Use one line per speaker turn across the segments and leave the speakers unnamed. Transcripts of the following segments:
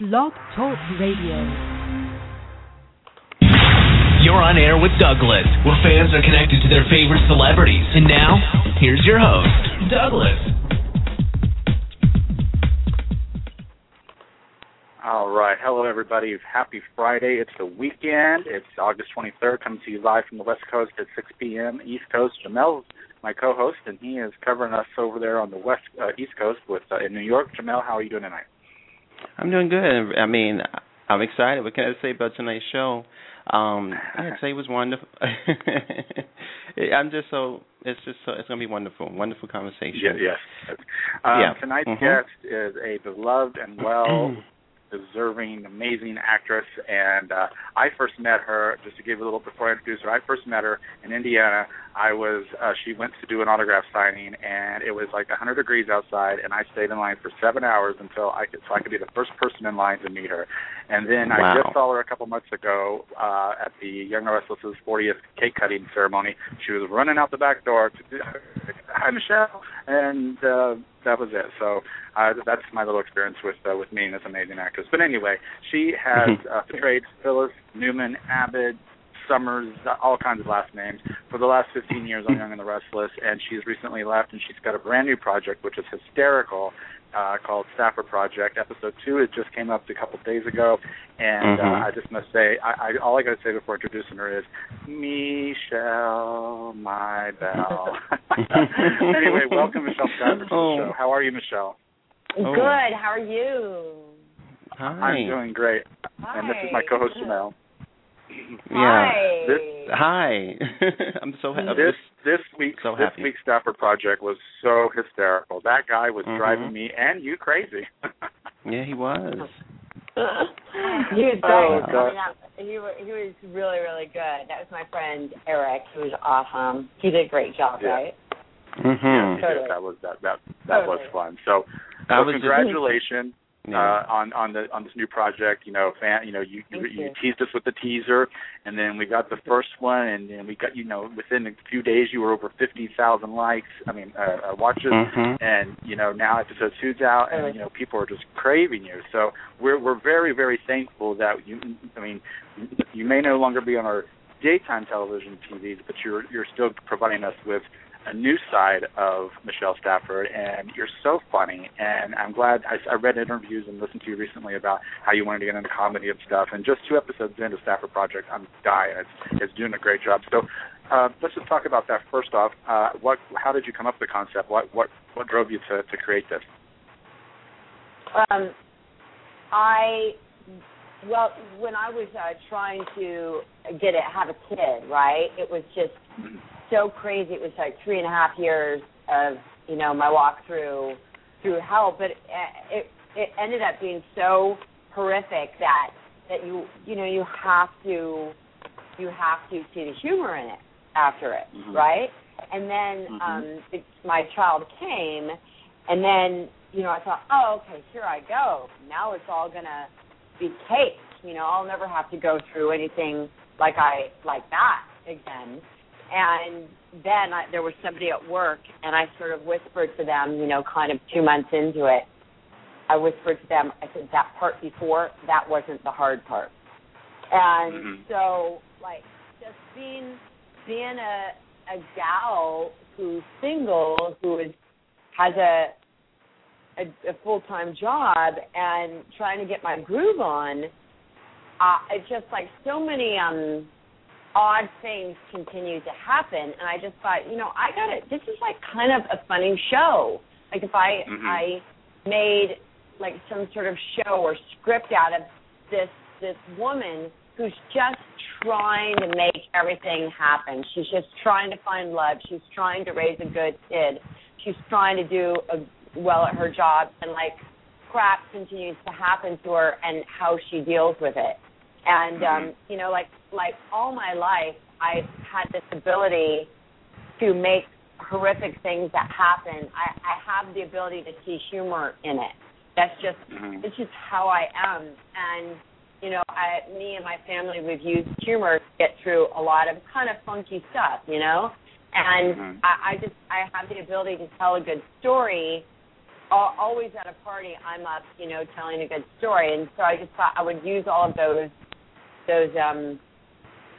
Blog Talk Radio.
You're on air with Douglas, where fans are connected to their favorite celebrities. And now, here's your host, Douglas.
All right. Hello, everybody. Happy Friday. It's the weekend. It's August 23rd. Coming to you live from the West Coast at 6 p.m. East Coast. Jamel's my co-host, and he is covering us over there on the West uh, East Coast with uh, in New York. Jamel, how are you doing tonight?
I'm doing good. I mean, I'm excited. What can I say about tonight's show? Um, I'd say it was wonderful. I'm just so it's just so it's gonna be wonderful, wonderful conversation.
Yeah, yes. Um,
Yeah.
Tonight's
Mhm.
guest is a beloved and well deserving, amazing actress, and uh, I first met her. Just to give you a little before I introduce her, I first met her in Indiana. I was uh, she went to do an autograph signing, and it was like 100 degrees outside, and I stayed in line for seven hours until I could so I could be the first person in line to meet her. And then I just saw her a couple months ago uh, at the Young and Restless's 40th cake cutting ceremony. She was running out the back door to hi Michelle, and uh, that was it. So uh, that's my little experience with uh, with meeting this amazing actress. But anyway, she has uh, portrayed Phyllis Newman, Abbott, Summers, all kinds of last names for the last 15 years on Young and the Restless, and she's recently left, and she's got a brand new project which is hysterical. Uh, called Stafford Project. Episode two, it just came up a couple of days ago, and
Mhm.
uh, I just must say, I, I all I got to say before introducing her is, Michelle, my belle. anyway, welcome Michelle Stafford to the
Oh.
show. How are you, Michelle?
Oh.
Good. How are you?
Hi.
I'm doing great, Hi. and this is my co-host Jamel.
Yeah.
Hi.
This-
Hi. I'm so happy.
This this week's
So
this
happy.
week's Stafford project was so hysterical. That guy was
Mhm.
driving me and you crazy.
Yeah, he was.
he was
Oh,
great.
God.
Yeah, he was he was really really good. That was my friend Eric, who was awesome. He did a great job,
Yeah.
right?
Mhm.
Totally.
that was that that that was fun. So,
I
so
was just-
congratulations
Yeah.
uh, on on the on this new project. You know, fan. You know, you you, you
you.
teased us with the teaser, and then we got the first one, and then we got you know within a few days you were over fifty thousand likes. I mean, uh, uh, watches.
Mhm.
and you know now episode two's out and you know people are just craving you so we're we're very very thankful that you i mean you may no longer be on our daytime television tvs but you're you're still providing us with a new side of Michelle Stafford, and you're so funny. And I'm glad I, I read interviews and listened to you recently about how you wanted to get into comedy and stuff. And just two episodes into Stafford Project, I'm dying. It's it's doing a great job. So uh, let's just talk about that first off. Uh, what, how did you come up with the concept? What, what, what drove you to, to create this?
Um, I well, when I was uh, trying to get it, have a kid, right? It was just so crazy. It was like three and a half years of you know my walk through through hell, but it it, it ended up being so horrific that that you you know you have to you have to see the humor in it after it,
Mhm.
right? And then
Mhm.
um, it, my child came, and then you know I thought, oh okay, here I go. Now it's all gonna be cake. You know, I'll never have to go through anything like I like that again. And then I, there was somebody at work, and I sort of whispered to them, you know, kind of two months into it. I whispered to them, I said, that part before, that wasn't the hard part. And
Mhm.
so, like, just being being a a gal who's single, who is has a a, a full time job and trying to get my groove on, uh, it's just like so many um odd things continue to happen and I just thought, you know, I got it this is like kind of a funny show. Like if I
Mhm.
I made like some sort of show or script out of this this woman who's just trying to make everything happen. She's just trying to find love. She's trying to raise a good kid. She's trying to do a, well at her job, and like crap continues to happen to her, and how she deals with it. And um, you know, like like all my life, I've had this ability to make horrific things that happen. I, I have the ability to see humor in it. That's just
Mhm.
it's just how I am. And you know, I, me and my family, we've used humor to get through a lot of kind of funky stuff, you know. And
Mhm.
I, I just I have the ability to tell a good story always at a party, I'm up, you know, telling a good story, and so I just thought I would use all of those, those, um,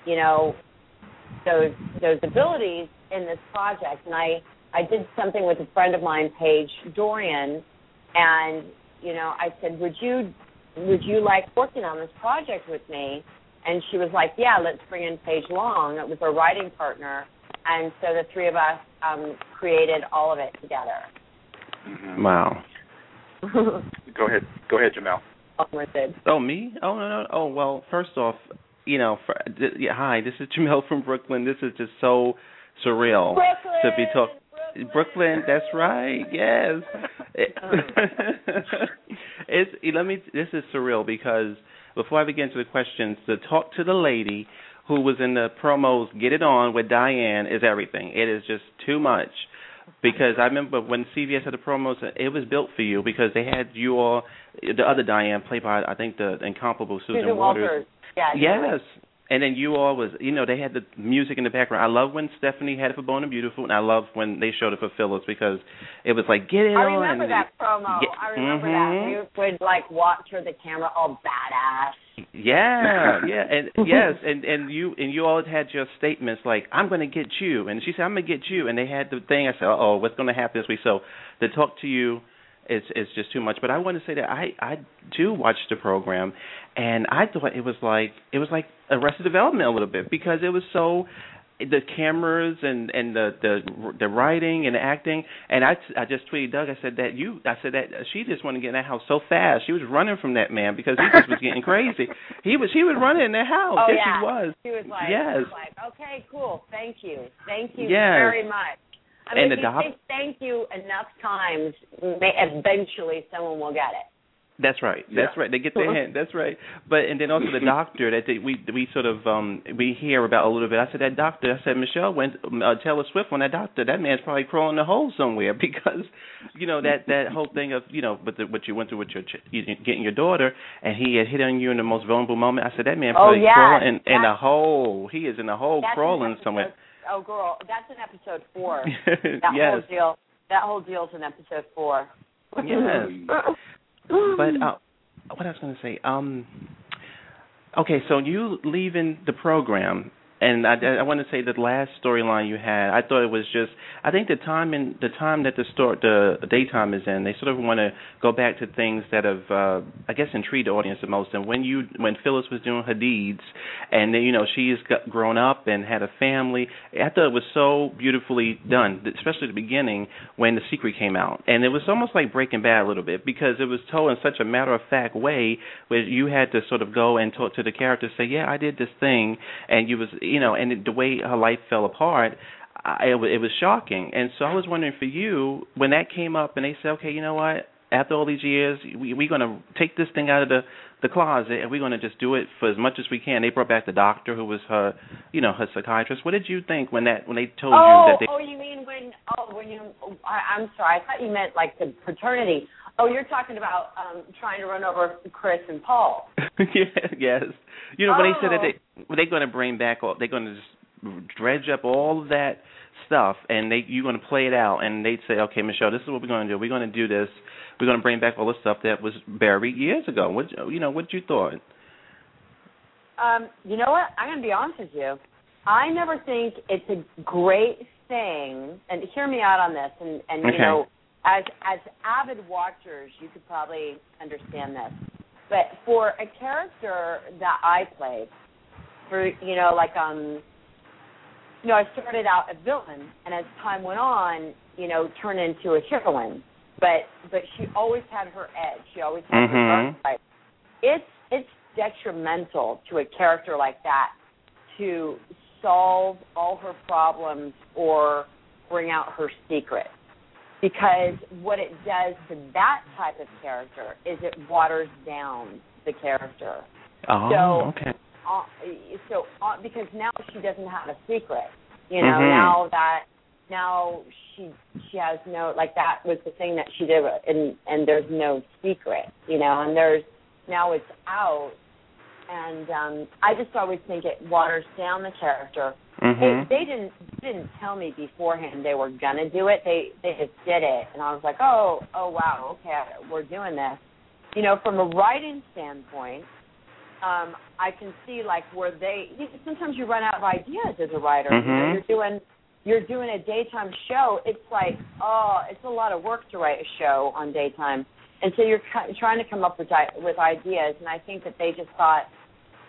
you know, those those abilities in this project. And I I did something with a friend of mine, Paige Dorian, and you know, I said, would you would you like working on this project with me? And she was like, yeah, let's bring in Paige Long. It was her writing partner, and so the three of us um, created all of it together.
Mm-hmm.
Wow.
Go ahead. Go ahead, Jamel.
Oh me? Oh no no. Oh well. First off, you know, for, th- yeah, hi. This is Jamel from Brooklyn. This is just so surreal
Brooklyn,
to be talk.
Brooklyn.
Brooklyn, that's right. Yes. It- it's let me. This is surreal because before I begin to the questions, to talk to the lady who was in the promos, "Get It On" with Diane is everything. It is just too much. Because I remember when CBS had the promos, it was built for you because they had you all, the other Diane, played by I think the incomparable Susan,
Susan
Waters.
Walters. Yeah.
Yes. And then you all was, you know, they had the music in the background. I love when Stephanie had it for Bold and Beautiful, and I love when they showed it for Phyllis because it was like get it
I
on.
remember that promo.
Yeah,
I remember
mhm.
that. You would like walk through the camera all badass.
Yeah, yeah, and yes, and and you and you all had your statements like I'm going to get you, and she said I'm going to get you, and they had the thing. I said, oh, what's going to happen this week? So to talk to you is is just too much. But I want to say that I I do watch the program, and I thought it was like it was like Arrested Development a little bit because it was so the cameras and and the the the writing and the acting and I I just tweeted Doug I said that you I said that she just wanted to get in that house so fast she was running from that man because he just was getting crazy he was he was running in that house
Oh
yes
yeah.
he was
She was like,
Yes.
she was like, okay, cool, thank you, thank you
Yes.
very much. I mean,
And
if
the
you
doc-
say thank you enough times, may, eventually someone will get it.
That's right. That's
Yeah.
right. They get their hand. That's right. But and then also the doctor that they, we we sort of um we hear about a little bit. I said that doctor. I said Michelle went uh, Taylor Swift on that doctor. That man's probably crawling a hole somewhere because you know that that whole thing of you know with the, what you went through with your ch- you, getting your daughter and he had hit on you in the most vulnerable moment. I said that man
Oh,
probably
yeah.
crawling in, in a hole. He is in a hole
That's
crawling
episode-
somewhere.
Oh, girl, that's in episode four. That
yes.
whole deal. That whole deal's in episode four.
Yes. But uh, what I was going to say, um, okay, so you leaving the program, and I, I want to say the last storyline you had, I thought it was just, I think the time in the time that the store, the daytime is in, they sort of want to go back to things that have, uh, I guess, intrigued the audience the most. And when you, when Phyllis was doing her deeds, and then you know she's got grown up and had a family, I thought it was so beautifully done, especially the beginning when the secret came out, and it was almost like Breaking Bad a little bit because it was told in such a matter of fact way where you had to sort of go and talk to the character, say, yeah, I did this thing, and you was, you know, and the way her life fell apart. I, it, was shocking, and so I was wondering for you when that came up, and they said, okay, you know what? After all these years, we, we're going to take this thing out of the the closet, and we're going to just do it for as much as we can. They brought back the doctor, who was her, you know, her psychiatrist. What did you think when that when they told
oh,
you that oh, they?
oh, you mean when? Oh, when you? I, I'm sorry. I thought you meant like the paternity. Oh, you're talking about um trying to run over Chris and Paul.
yes. You know, when they said that
Oh.
they when they're going to bring back all, they're going to just dredge up all of that stuff, and they you're going to play it out, and they'd say, okay, Michelle, this is what we're going to do. We're going to do this. We're going to bring back all the stuff that was buried years ago. What you know? What you thought?
Um, you know what? I'm going to be honest with you. I never think it's a great thing, and hear me out on this. And, and
Okay.
you know, as as avid watchers, you could probably understand this. But for a character that I played, for you know, like um, you know, I started out a villain, and as time went on, you know, turned into a heroine. But but she always had her edge. She always had
Mhm.
her dark side. It's it's detrimental to a character like that to solve all her problems or bring out her secret. Because what it does to that type of character is it waters down the character.
Oh,
So-
okay.
Uh, so uh, because now she doesn't have a secret, you know.
Mhm.
Now that now she she has no like that was the thing that she did, and and there's no secret, you know. And there's now it's out, and um I just always think it waters down the character.
Mhm.
They, they didn't didn't tell me beforehand they were gonna do it. They they just did it, and I was like, oh oh wow, okay, we're doing this. You know, from a writing standpoint, um, I can see like where they. Sometimes you run out of ideas as a writer.
Mm-hmm.
You know, you're doing you're doing a daytime show. It's like oh, it's a lot of work to write a show on daytime, and so you're trying to come up with with ideas. And I think that they just thought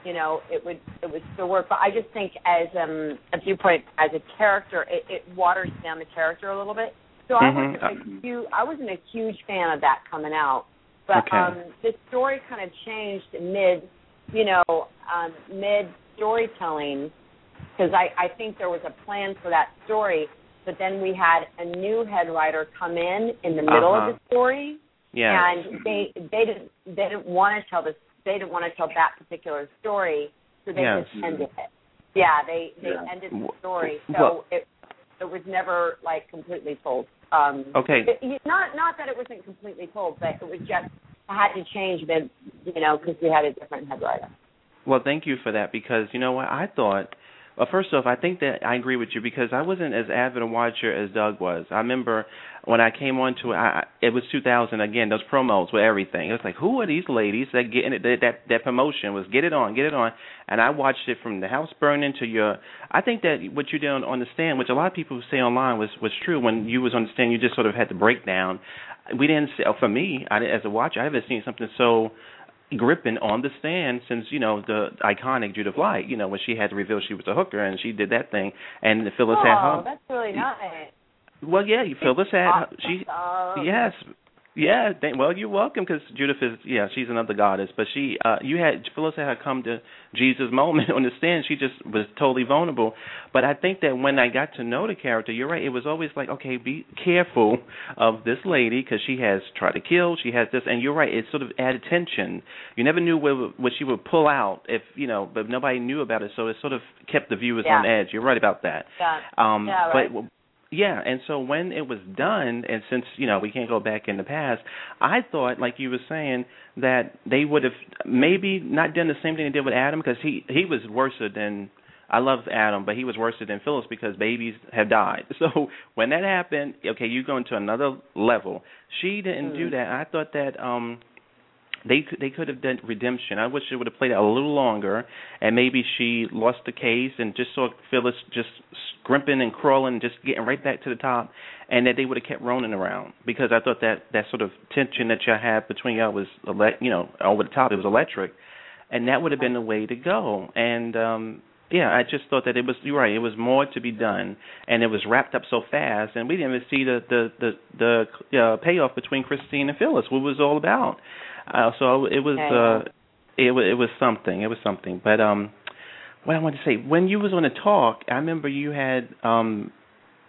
you know, it would it would still work. But I just think as um a viewpoint as a character, it, it waters down the character a little bit. So
mm-hmm.
I wasn't a huge I wasn't a huge fan of that coming out. But
okay.
um the story kind of changed mid you know, um mid storytelling because I, I think there was a plan for that story, but then we had a new head writer come in in the middle
uh-huh.
of the story.
Yeah.
And they they didn't they didn't want to tell the they didn't want to tell that particular story, so they
yes.
just ended it. Yeah, they they
Yeah.
ended the story, so
Well-
it it was never like completely told. Um,
Okay.
it- not not that it wasn't completely told, but it was just I had to change mid, you know, because we had a different head writer.
Well, thank you for that because you know what I thought. Well, first off, I think that I agree with you because I wasn't as avid a watcher as Doug was. I remember when I came on to it, I, it was 2000 again. Those promos with everything. It was like, who are these ladies that getting it? That, that that promotion was get it on, get it on. And I watched it from the house burning to your. I think that what you did on, on the stand, which a lot of people say online was was true. When you was on the stand, you just sort of had the breakdown. We didn't see. For me, I, as a watcher, I haven't seen something so gripping on the stand since you know the iconic Judith Light. You know when she had to reveal she was a hooker and she did that thing, and Phyllis
oh,
had her.
that's really nice.
Well, yeah, you Phyllis had
Awesome.
she. Yes, yeah. Thank, well, you're welcome because Judith is yeah she's another goddess, but she uh you had Phyllis had her come to Jesus moment on the stand. She just was totally vulnerable. But I think that when I got to know the character, you're right. It was always like okay, be careful of this lady because she has tried to kill. She has this, and you're right. It sort of added tension. You never knew where what she would pull out if you know, but nobody knew about it, so it sort of kept the viewers
Yeah.
on edge. You're right about that.
Yeah.
Um,
Yeah, right.
But yeah, and so when it was done, and since you know we can't go back in the past, I thought, like you were saying, that they would have maybe not done the same thing they did with Adam because he he was worse than I love Adam, but he was worse than Phyllis because babies have died. So when that happened, okay, you go into another level. She didn't do
Mm.
that. I thought that um they they could have done redemption. I wish it would have played out a little longer, and maybe she lost the case and just saw Phyllis just scrimping and crawling, just getting right back to the top, and that they would have kept Ronan around because I thought that that sort of tension that y'all had between y'all was ele- you know over the top. It was electric, and that would have been the way to go. And um yeah, I just thought that it was you're right. It was more to be done, and it was wrapped up so fast, and we didn't even see the the the the uh, payoff between Christine and Phyllis. What it was all about. Uh, so it was uh, it was it was something. It was something. But um, what I wanted to say when you was on the talk, I remember you had um,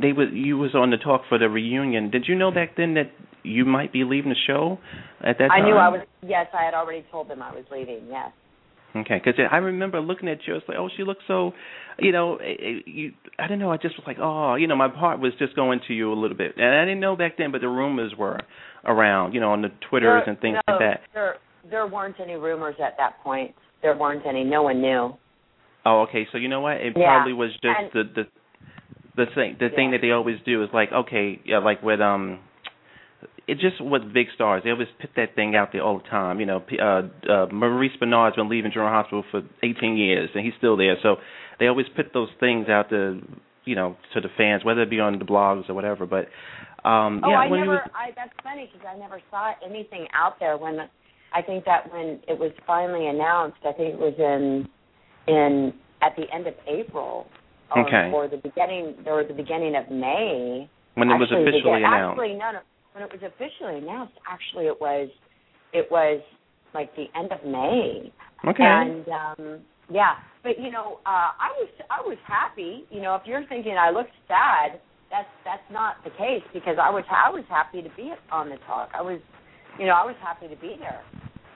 they was you was on the talk for the reunion. Did you know back then that you might be leaving the show at that
I
time?
I knew I was. Yes, I had already told them I was leaving. Yes.
Okay, because I remember looking at you. I was like, oh, she looks so, you know, eh, eh, you. I don't know. I just was like, oh, you know, my heart was just going to you a little bit, and I didn't know back then, but the rumors were around, you know, on the Twitters
there,
and things
no,
like that.
There, there weren't any rumors at that point. There weren't any. No one knew.
Oh, okay. So you know what? It
Yeah,
probably was just
and-
the the the thing the thing that they always do is like okay, yeah, like with um, it just with big stars. They always put that thing out there all the time. You know, P- uh, uh Maurice Benard's been leaving General Hospital for 18 years, and he's still there. So they always put those things out to you know to the fans, whether it be on the blogs or whatever. But um,
Oh,
yeah,
I
when
never.
he was
I that's funny because I never saw anything out there when. I think that when it was finally announced, I think it was in in at the end of April. Or,
Okay.
Or the beginning, or the beginning of May.
when it was
Actually,
officially announced.
Actually, no, no. When it was officially announced, actually, it was it was like the end of May.
Okay.
And um yeah, but you know, uh I was I was happy. You know, if you're thinking I looked sad, that's that's not the case because I was I was happy to be on the talk. I was, you know, I was happy to be there.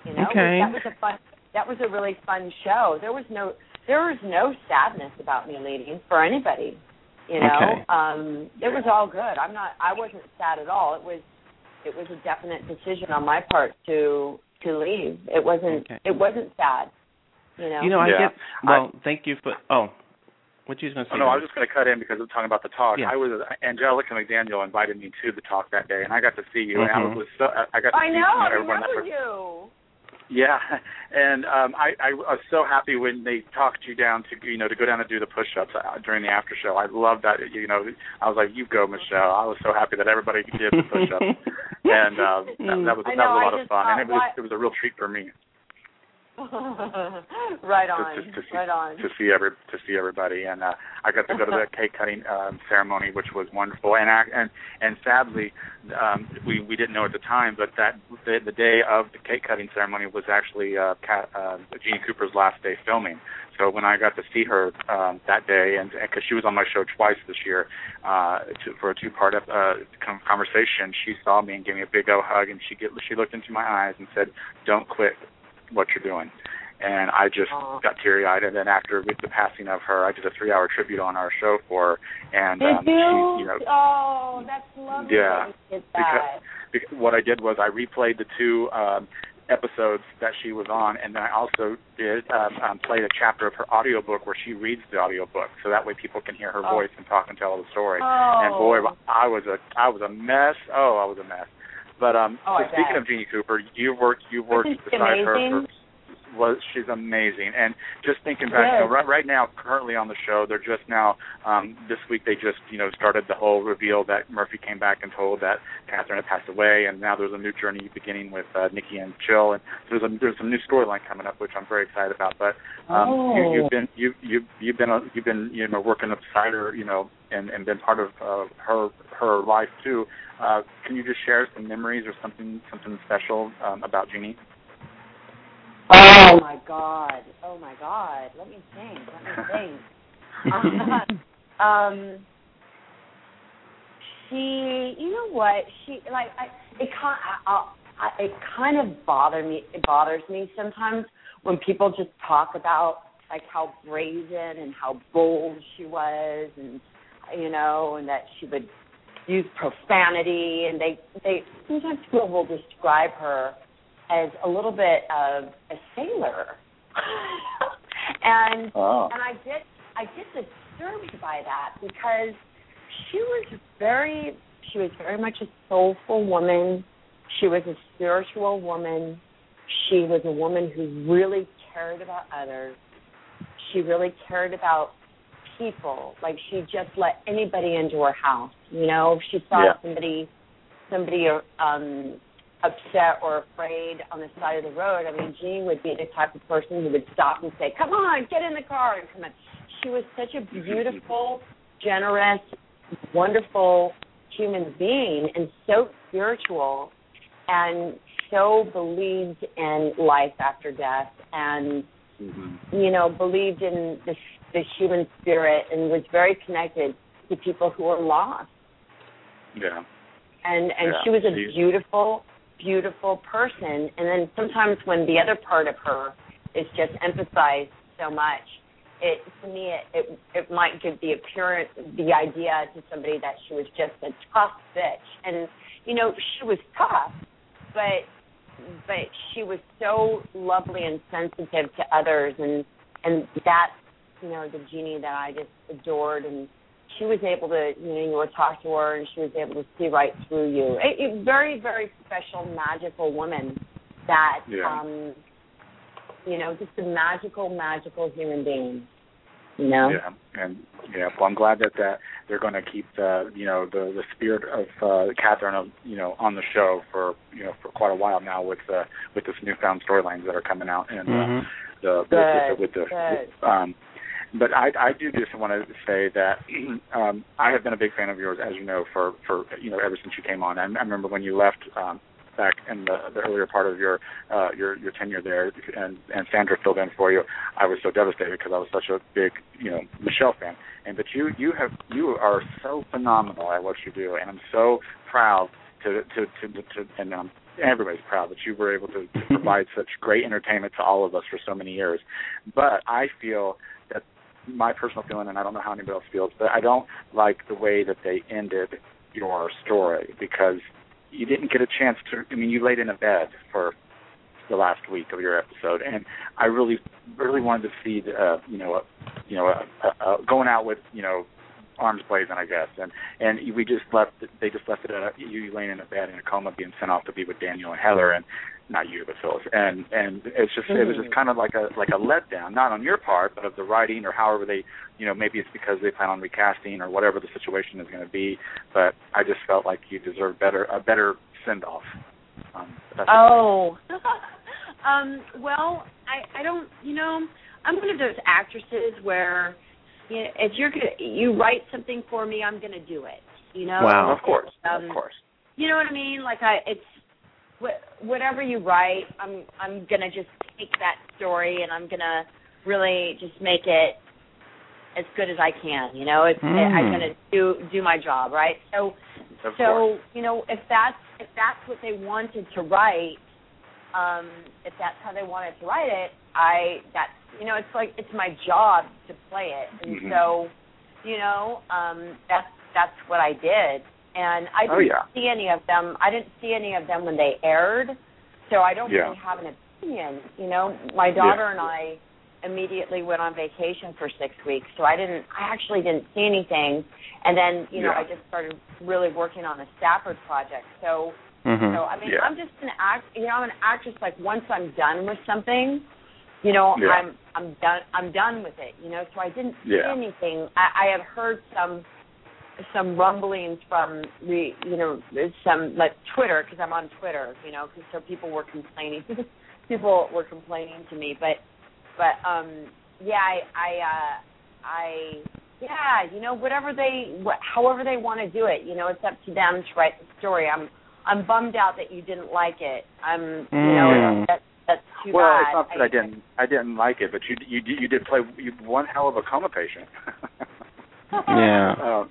You know,
Okay.
that was a fun that was a really fun show. There was no there was no sadness about me leaving for anybody. You know,
Okay.
um it was all good. I'm not I wasn't sad at all. It was it was a definite decision on my part to to leave. It wasn't
Okay.
it wasn't sad. You know.
You know, I
Yeah.
get. Well, thank you for. Oh, What you going to say?
Oh, no, I was just going to cut in because I'm talking about the talk.
Yeah.
I was Angelica McDaniel invited me to the talk that day, and I got to see you, and I
Mhm.
was so I got to
I
see
know.
you
I
everyone that
remember
was-
you.
Yeah, and um, I, I was so happy when they talked you down to you know to go down and do the push-ups uh, during the after show. I loved that. You know, I was like, "You go, Michelle." I was so happy that everybody did the push-ups, and um, that, that was
I
that
know,
was a lot of
just
fun, and it was
why-
it was a real treat for me
right on.
to, to see
right on.
to see every to see everybody, and uh, I got to go to the cake cutting um, ceremony, which was wonderful. And I, and and sadly, um, we we didn't know at the time, but that the, the day of the cake cutting ceremony was actually uh, Kat, uh, Jeanne Cooper's last day filming. So when I got to see her um, that day, and because she was on my show twice this year uh, to, for a two-part uh, con- conversation, she saw me and gave me a big old hug, and she get, she looked into my eyes and said, "Don't quit what you're doing." And I just got teary-eyed. And then after with the passing of her, I did a three-hour tribute on our show for her, and um,
you?
she, you know,
oh, that's lovely.
Yeah,
that did
because- what I did was I replayed the two um, episodes that she was on, and then I also did um, um, played a chapter of her audiobook where she reads the audiobook, so that way people can hear her
Oh.
voice and talk and tell the story.
Oh.
And boy, I was a I was a mess. Oh, I was a mess. But um,
Oh,
so speaking
bet.
of Jeanne Cooper, you've worked you've worked
Isn't
beside her for was she's amazing. And just thinking back you know, right right now currently on the show they're just now um this week they just you know started the whole reveal that Murphy came back and told that Catherine had passed away and now there's a new journey beginning with uh, Nikki and Jill. And there's a there's some new storyline coming up which I'm very excited about. But um
Oh.
you, you've been you you you've been a, you've been you know working beside her you know and and been part of uh, her her life too uh can you just share some memories or something something special um about Jeanne
Oh my God! Oh my God! Let me think. Let me think. um, she, you know what? She like I, it kind, I, I, I, it kind of bother me. It bothers me sometimes when people just talk about like how brazen and how bold she was, and you know, and that she would use profanity, and they they sometimes people will describe her as a little bit of a sailor. and
oh
and I get I get disturbed by that because she was very she was very much a soulful woman. She was a spiritual woman. She was a woman who really cared about others. She really cared about people. Like she just let anybody into her house. You know, if she saw
Yeah.
somebody somebody um upset or afraid on the side of the road, I mean, Jean would be the type of person who would stop and say, "Come on, get in the car and come in." She was such a beautiful, generous, wonderful human being, and so spiritual, and so believed in life after death, and
hmm
you know, believed in the the human spirit, and was very connected to people who were lost.
Yeah.
And and
Yeah,
she was a
she's-
beautiful beautiful person. And then sometimes when the other part of her is just emphasized so much it to me it it, it might give the appearance the idea to somebody that she was just a tough bitch. And you know she was tough but but she was so lovely and sensitive to others. And and that's you know the genie that I just adored and she was able to, you know, you would talk to her and she was able to see right through you. A, a very, very special, magical woman that,
Yeah.
um, you know, just a magical, magical human being. You know?
Yeah, and yeah, well, I'm glad that that they're going to keep the you know the the spirit of uh, Catherine of you know on the show for you know for quite a while now with uh, with this newfound storylines that are coming out and uh, the
Good,
with the, with
good.
the um but I I do just want to say that um I have been a big fan of yours as you know for for you know ever since you came on. I, I remember when you left um back in the, the earlier part of your uh your your tenure there and and Sandra filled in for you. I was so devastated because I was such a big, you know, Michelle fan. And but you you have you are so phenomenal at what you do and I'm so proud to to to, to, to and um everybody's proud that you were able to, to provide such great entertainment to all of us for so many years. But I feel my personal feeling, and I don't know how anybody else feels, but I don't like the way that they ended your story because you didn't get a chance to. I mean, you laid in a bed for the last week of your episode, and I really, really wanted to see, the, uh, you know, you know, uh, uh, going out with you know arms blazing, I guess. And and we just left. They just left it at you laying in a bed in a coma, being sent off to be with Daniel and Heather, and not you, but Phyllis. And and it's just mm-hmm. it was just kind of like a like a letdown, not on your part, but of the writing or however they, you know, maybe it's because they plan on recasting or whatever the situation is going to be. But I just felt like you deserved better a better send off.
Um, oh. um, well, I I don't you know I'm one of those actresses where you know, if you're gonna you write something for me, I'm gonna do it. You know.
Wow. Of course. Um, of course.
You know what I mean? Like I, it's wh- whatever you write, I'm I'm gonna just take that story and I'm gonna really just make it as good as I can. You know, it's mm. I'm gonna do do my job, right? So
of
so
course.
you know if that's if that's what they wanted to write, um, if that's how they wanted to write it, I that's you know it's like it's my job to play it, and
mm-hmm.
so you know um, that's that's what I did, and I
oh,
didn't
yeah.
see any of them. I didn't see any of them when they aired, so I don't
yeah.
really have an opinion. You know, my daughter
yeah.
and I immediately went on vacation for six weeks, so I didn't. I actually didn't see anything, and then you know. I just started really working on the Stafford project. So
mm-hmm.
so I mean. I'm just an act. You know, I'm an actress. Like once I'm done with something, you know,
yeah.
I'm I'm done. I'm done with it. You know, so I didn't see
yeah.
anything. I, I had heard some some rumblings from the you know some like Twitter because I'm on Twitter. You know, cause, so people were complaining. people were complaining to me, but but um yeah, I I uh I yeah, you know, whatever they wh- however they want to do it, you know, it's up to them to write the story. I'm I'm bummed out that you didn't like it. I'm you know,
Mm.
that that's too
well,
bad.
it's not that I, didn't I didn't like it, but you you you did play you one hell of a coma patient.
Yeah.
Um,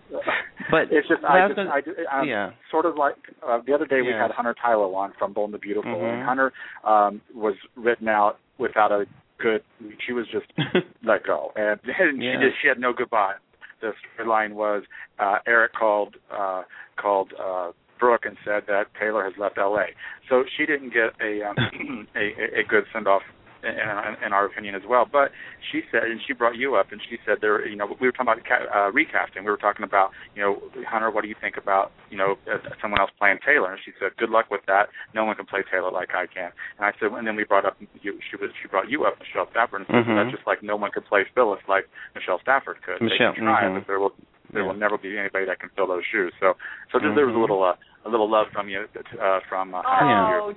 But
it's just I just
gonna-
I do- um,
yeah.
sort of like uh, the other day we
Yeah.
had Hunter Tylo on from Bold and the Beautiful,
Mhm.
and Hunter um was written out without a good. She was just let go, and, and
Yeah.
she just she had no goodbye. The storyline was uh Eric called uh called uh Brooke and said that Taylor has left L.A. So she didn't get a um, a, a, a good send off. In, in our opinion as well, but she said, and she brought you up, and she said there, you know, we were talking about ca- uh, recasting. We were talking about, you know, Hunter, what do you think about, you know, uh, someone else playing Taylor? And she said, good luck with that. No one can play Taylor like I can. And I said, and then we brought up, you, she was, she brought you up, Michelle Stafford, and said
Mhm.
that's just like no one could play Phyllis like Michelle Stafford could.
Michelle,
they can try,
mhm.
but there will there
Yeah.
will never be anybody that can fill those shoes. So, so there, there was a
Mhm.
little uh, a little love from you uh, from uh, Hunter.
Yeah.
Oh,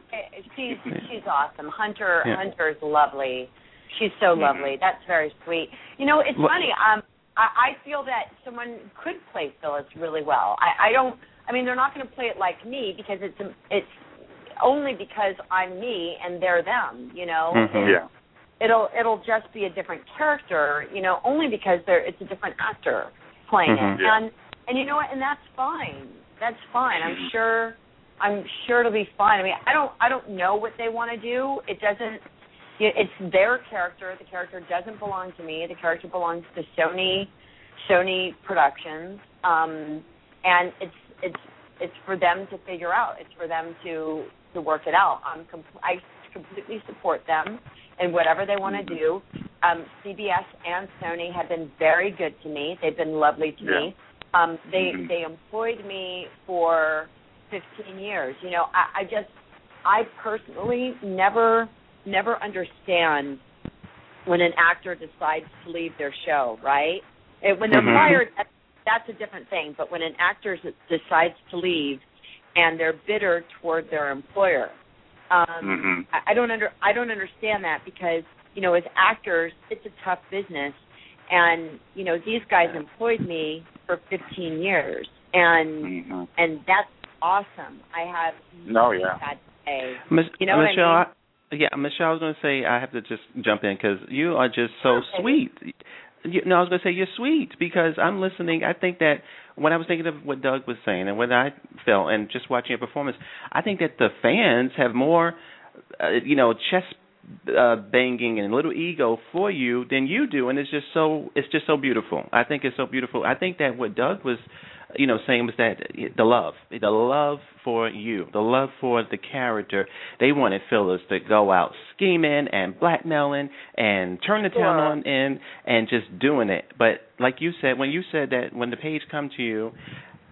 she's she's awesome. Hunter
Yeah.
Hunter's lovely. She's so
Mhm.
lovely. That's very sweet. You know, it's funny. Um, I, I feel that someone could play Phyllis really well. I, I don't. I mean, they're not going to play it like me because it's it's only because I'm me and they're them. You know.
Mhm.
Yeah.
It'll it'll just be a different character. You know, only because they're it's a different actor playing
Mhm.
it.
Yeah.
And and you know what? And that's fine. That's fine. I'm sure. I'm sure it'll be fine. I mean, I don't I don't know what they want to do. It doesn't. It's their character. The character doesn't belong to me. The character belongs to Sony, Sony Productions, um, and it's it's it's for them to figure out. It's for them to to work it out. I'm com- I completely support them in whatever they want to do. Um, CBS and Sony have been very good to me. They've been lovely to
Yeah.
me. Um, they
Mhm.
they employed me for 15 years. You know, I, I just I personally never never understand when an actor decides to leave their show. Right? It, when they're
Mhm.
fired, that's, that's a different thing. But when an actor decides to leave and they're bitter toward their employer, um,
Mhm.
I, I don't under I don't understand that because you know as actors it's a tough business, and you know these guys employed me for 15 years, and
Mhm.
and that's awesome. I have
No, yeah.
bad to say.
Mis-
You know what I
Michelle,
mean?
yeah, Michelle, I was going to say I have to just jump in because you are just so
Okay.
sweet. You, no, I was going to say you're sweet because I'm listening. I think that when I was thinking of what Doug was saying and what I felt, and just watching your performance, I think that the fans have more, uh, you know, chest uh, banging and little ego for you than you do, and it's just so it's just so beautiful. I think it's so beautiful. I think that what Doug was, you know, saying was that the love, the love for you, the love for the character. They wanted Phyllis to go out scheming and blackmailing and turn the town on in and just doing it. But like you said, when you said that when the page come to you,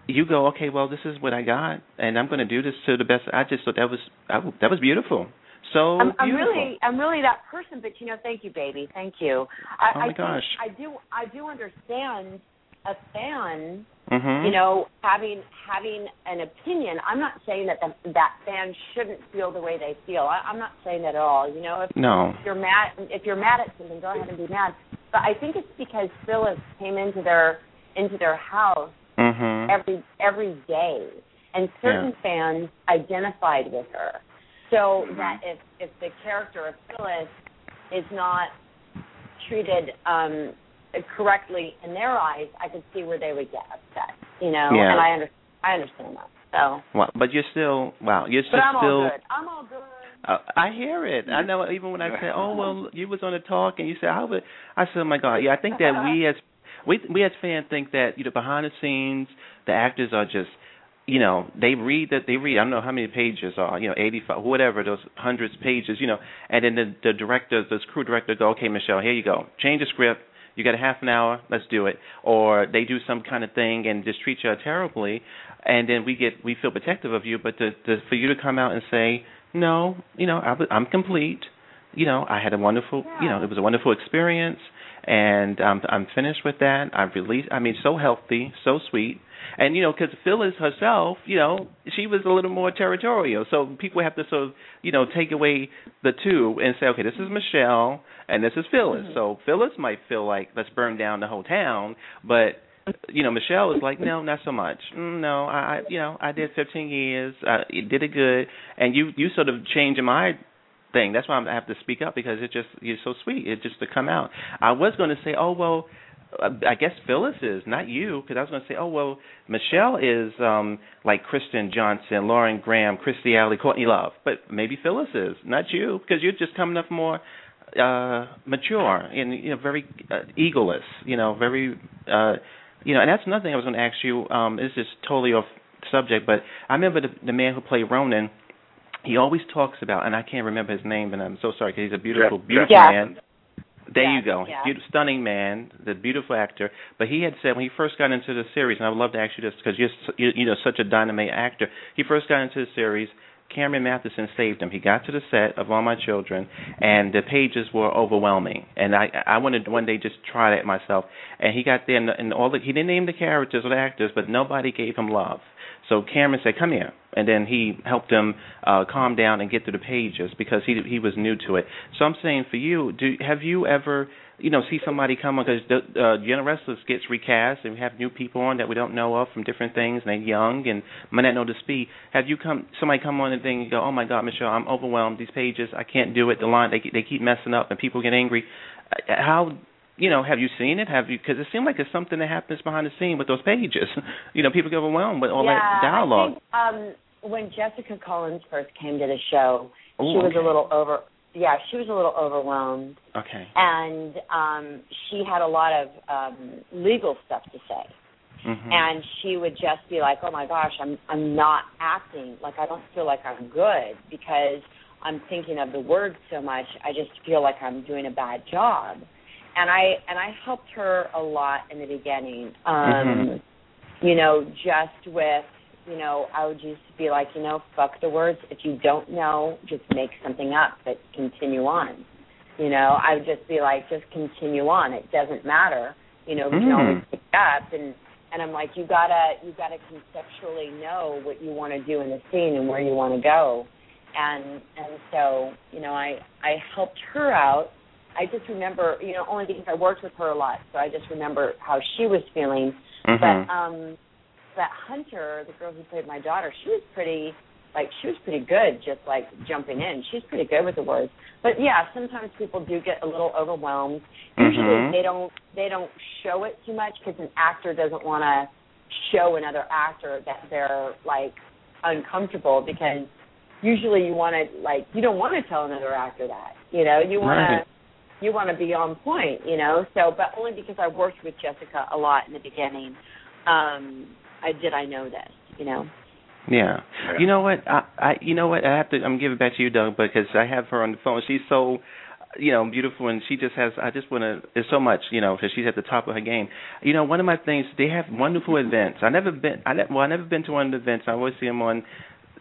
you go, okay, well, this is what I got, and I'm going to do this to the best. I just thought that was I, that was beautiful. So
I'm, I'm really, I'm really that person. But you know, thank you, baby, thank you. I,
Oh, my
I
gosh.
I do, I do understand a fan
Mhm.
you know having having an opinion i'm not saying that the, that fan shouldn't feel the way they feel I, i'm not saying that at all you know if
No.
if you're mad if you're mad at something go ahead and be mad but i think it's because phyllis came into their into their house
Mhm.
every every day and certain fans identified with her so that if if the character of phyllis is not treated um correctly in their eyes i could see where they would get upset you know
Yeah.
and i under i understand that so
Well, but you're still wow. You're
but i'm
still.
all good i'm all good
Uh, I hear it. I know. Even when I said, "Oh well," you was on the talk, and you said, "How would?" I said, "Oh my God, yeah." I think that we as we we as fans think that you know behind the scenes the actors are just you know they read that they read I don't know how many pages are you know eighty five whatever those hundreds pages you know. And then the the director the crew director go okay Michelle here you go. Change the script. You got a half an hour. Let's do it. Or they do some kind of thing and just treat you terribly. And then we get we feel protective of you. But to, to for you to come out and say no you know I, i'm complete. You know I had a wonderful you know it was a wonderful experience. And um I'm finished with that. I've released I mean so healthy so sweet and you know because Phyllis herself you know she was a little more territorial so people have to sort of you know take away the two and say okay this is Michelle and this is Phyllis so Phyllis might feel like let's burn down the whole town but you know, Michelle was like, no, not so much. Mm, no, I, I, you know, I did 15 years. I did it good, and you, you sort of changing my thing. That's why I have to speak up because it just, you're so sweet. It just to come out. I was going to say, oh well, I guess Phyllis is not you because I was going to say, oh well, Michelle is um like Kristen Johnston, Lauren Graham, Kirstie Alley, Courtney Love, but maybe Phyllis is not you because you're just coming up more uh mature and you know very uh, egoless you know very uh you know and that's another thing i was going to ask you um this is totally off subject but i remember the the man who played ronan he always talks about and i can't remember his name and i'm so sorry because he's a beautiful
Jeff-
beautiful
Jeff.
man there
Yeah,
you go. Beautiful, stunning man, the beautiful actor. But he had said when he first got into the series, and I would love to ask you this because you're you, you know such a dynamite actor. He first got into the series. Cameron Mathison saved him. He got to the set of All My Children, and the pages were overwhelming. And I I wanted one day just try that myself. And he got there, and, and all the he didn't name the characters or the actors, but nobody gave him love. So Cameron said, "Come here," and then he helped him uh, calm down and get through the pages because he he was new to it. So I'm saying for you, do have you ever you know see somebody come on because the uh, Young Restless gets recast and we have new people on that we don't know of from different things and they're young and might not know the speed. Have you come somebody come on and then you go, oh my God, Michelle, I'm overwhelmed. These pages, I can't do it. The line they they keep messing up and people get angry. Uh, How you know, have you seen it? Have you? Because it seemed like it's something that happens behind the scene with those pages. you know, people get overwhelmed with all
yeah,
that dialogue.
I think, um, when Jessica Collins first came to the show,
Ooh,
she was
okay.
a little over. Yeah, she was a little overwhelmed,
Okay.
and um, she had a lot of um, legal stuff to say.
hmm
and she would just be like, "Oh my gosh, I'm I'm not acting like I don't feel like I'm good because I'm thinking of the words so much. I just feel like I'm doing a bad job." And I and I helped her a lot in the beginning. Um
Mhm.
you know, just with you know, I would just be like, you know, fuck the words. If you don't know, just make something up, but continue on. You know, I would just be like, just continue on. It doesn't matter. You know, we can
Mm.
always pick up and and I'm like, you gotta you gotta conceptually know what you want to do in the scene and where you want to go, and and so you know, I I helped her out. I just remember, you know, only because I worked with her a lot, so I just remember how she was feeling.
Mhm.
But um, but Hunter, the girl who played my daughter, she was pretty like she was pretty good, just like jumping in. She's pretty good with the words. But yeah, sometimes people do get a little overwhelmed. Usually
Mhm.
they don't they don't show it too much because an actor doesn't want to show another actor that they're like uncomfortable because usually you want to like you don't want to tell another actor that you know you want
Right.
to you want to be on point you know so but only because I worked with Jessica a lot in the beginning um I did I know this you know
Yeah.
Yeah.
You know what? I, I you know what? I have to I'm giving it back to you, Doug, because I have her on the phone. She's so you know, beautiful, and she just has. I just want to. There's so much, you know, because she's at the top of her game. You know, one of my things they have wonderful events. I never been. I ne- well, I never been to one of the events. I always see them on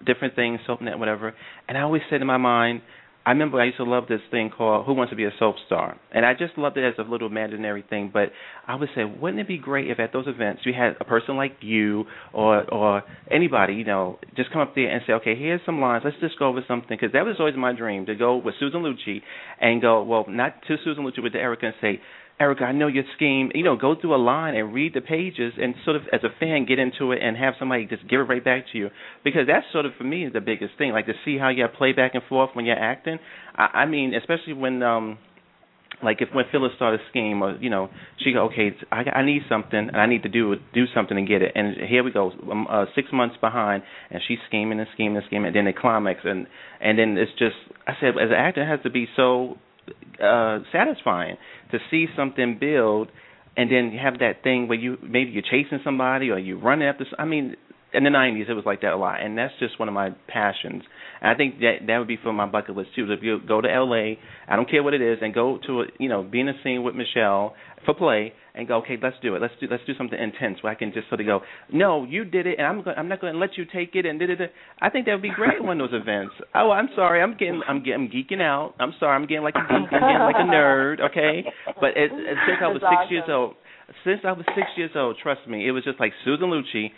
different things, SoapNet, whatever. And I always said in my mind, I remember I used to love this thing called Who Wants to Be a Soap Star, and I just loved it as a little imaginary thing. But I would say, wouldn't it be great if at those events you had a person like you or or anybody, you know, just come up there and say, okay, here's some lines. Let's just go over something because that was always my dream to go with Susan Lucci and go, well, not to Susan Lucci, but to Erica and say, Erica, I know your scheme. You know, go through a line and read the pages and sort of as a fan get into it and have somebody just give it right back to you. Because that's sort of for me the biggest thing. Like to see how you play back and forth when you're acting. I, I mean, especially when um like if when Phyllis started scheme or you know she go okay I I need something and I need to do do something and get it and here we go um, uh, six months behind and she's scheming and scheming and scheming and then the climax and and then it's just I said as an actor it has to be so uh satisfying to see something build and then have that thing where you maybe you're chasing somebody or you run after. I mean, in the '90s it was like that a lot, and that's just one of my passions. And I think that that would be for my bucket list too. If you go to LA, I don't care what it is, and go to a, you know be in a scene with Michelle for play, and go okay, let's do it. Let's do let's do something intense where I can just sort of go, no, you did it, and I'm go- I'm not going to let you take it, and da da da. I think that would be great at one of those events. Oh, I'm sorry, I'm getting I'm getting I'm geeking out. I'm sorry, I'm getting like a geek, I'm getting like a nerd, okay? But it, it, since I was
That's
six years old, since I was six years old, trust me, it was just like Susan Lucci.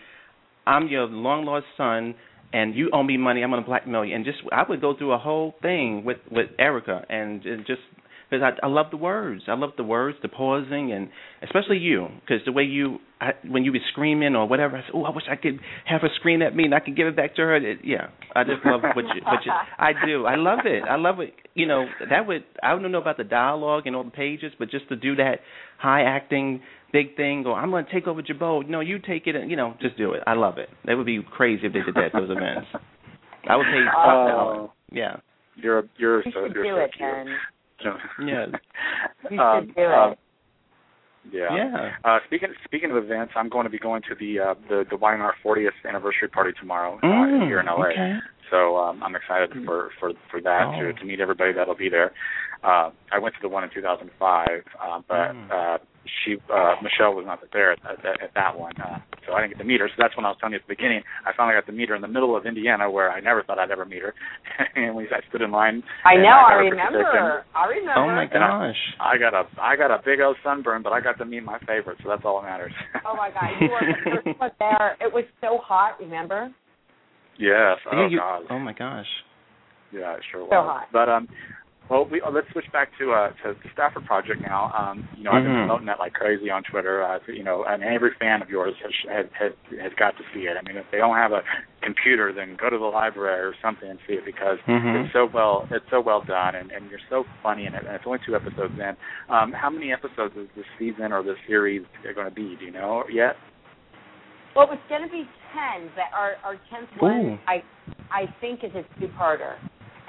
I'm your long lost son, and you owe me money. I'm gonna blackmail you. And just I would go through a whole thing with with Erica, and, and just because I, I love the words, I love the words, the pausing, and especially you, because the way you I, when you be screaming or whatever, I said, oh, I wish I could have her scream at me and I could give it back to her. It, yeah, I just love what you, what you. I do. I love it. I love it. You know that would I don't know about the dialogue and all the pages, but just to do that high acting big thing or I'm going to take over Jabot. No, you take it and, you know, just do it. I love it. That would be crazy if they did that at those events. I would pay top dollar.
Oh,
Yeah.
you're you're
You
so
should
you're
do
so
it,
cute.
then.
Yeah.
You
um,
do it.
um, yeah.
Yeah.
Uh, speaking speaking of events, I'm going to be going to the uh, the the YNR 40th anniversary party tomorrow uh,
Mm,
here in LA.
Okay.
So um, I'm excited for for for that
Oh.
to to meet everybody that'll be there. Uh, I went to the one in 2005, uh, but
Mm.
uh, she uh, Michelle was not there at, at, at that one, uh, so I didn't get to meet her. So that's when I was telling you at the beginning. I finally got to meet her in the middle of Indiana, where I never thought I'd ever meet her. and we I stood in line.
I
and
know.
got
I
her
remember.
prescription.
I remember.
Oh my
And I-
gosh.
I got a I got a big old sunburn, but I got to meet my favorite, so that's all that matters.
Oh my God! You were the first one there. It was so hot. Remember?
yes. Oh
yeah, you,
God.
oh my gosh.
Yeah, it sure was.
So hot.
But um, well, we uh, let's switch back to uh to the Stafford Project now. Um, you know, I've been
Mhm.
promoting that like crazy on Twitter. Uh, you know, and every fan of yours has has has, has got to see it. I mean, if they don't have a computer, then go to the library or something and see it because
Mhm.
it's so well it's so well done and and you're so funny in it. And it's only two episodes in. Um, how many episodes is this season or this series going to be? Do you know yet?
Well, it's going to be ten, but our our tenth one, I I think, is a two-parter,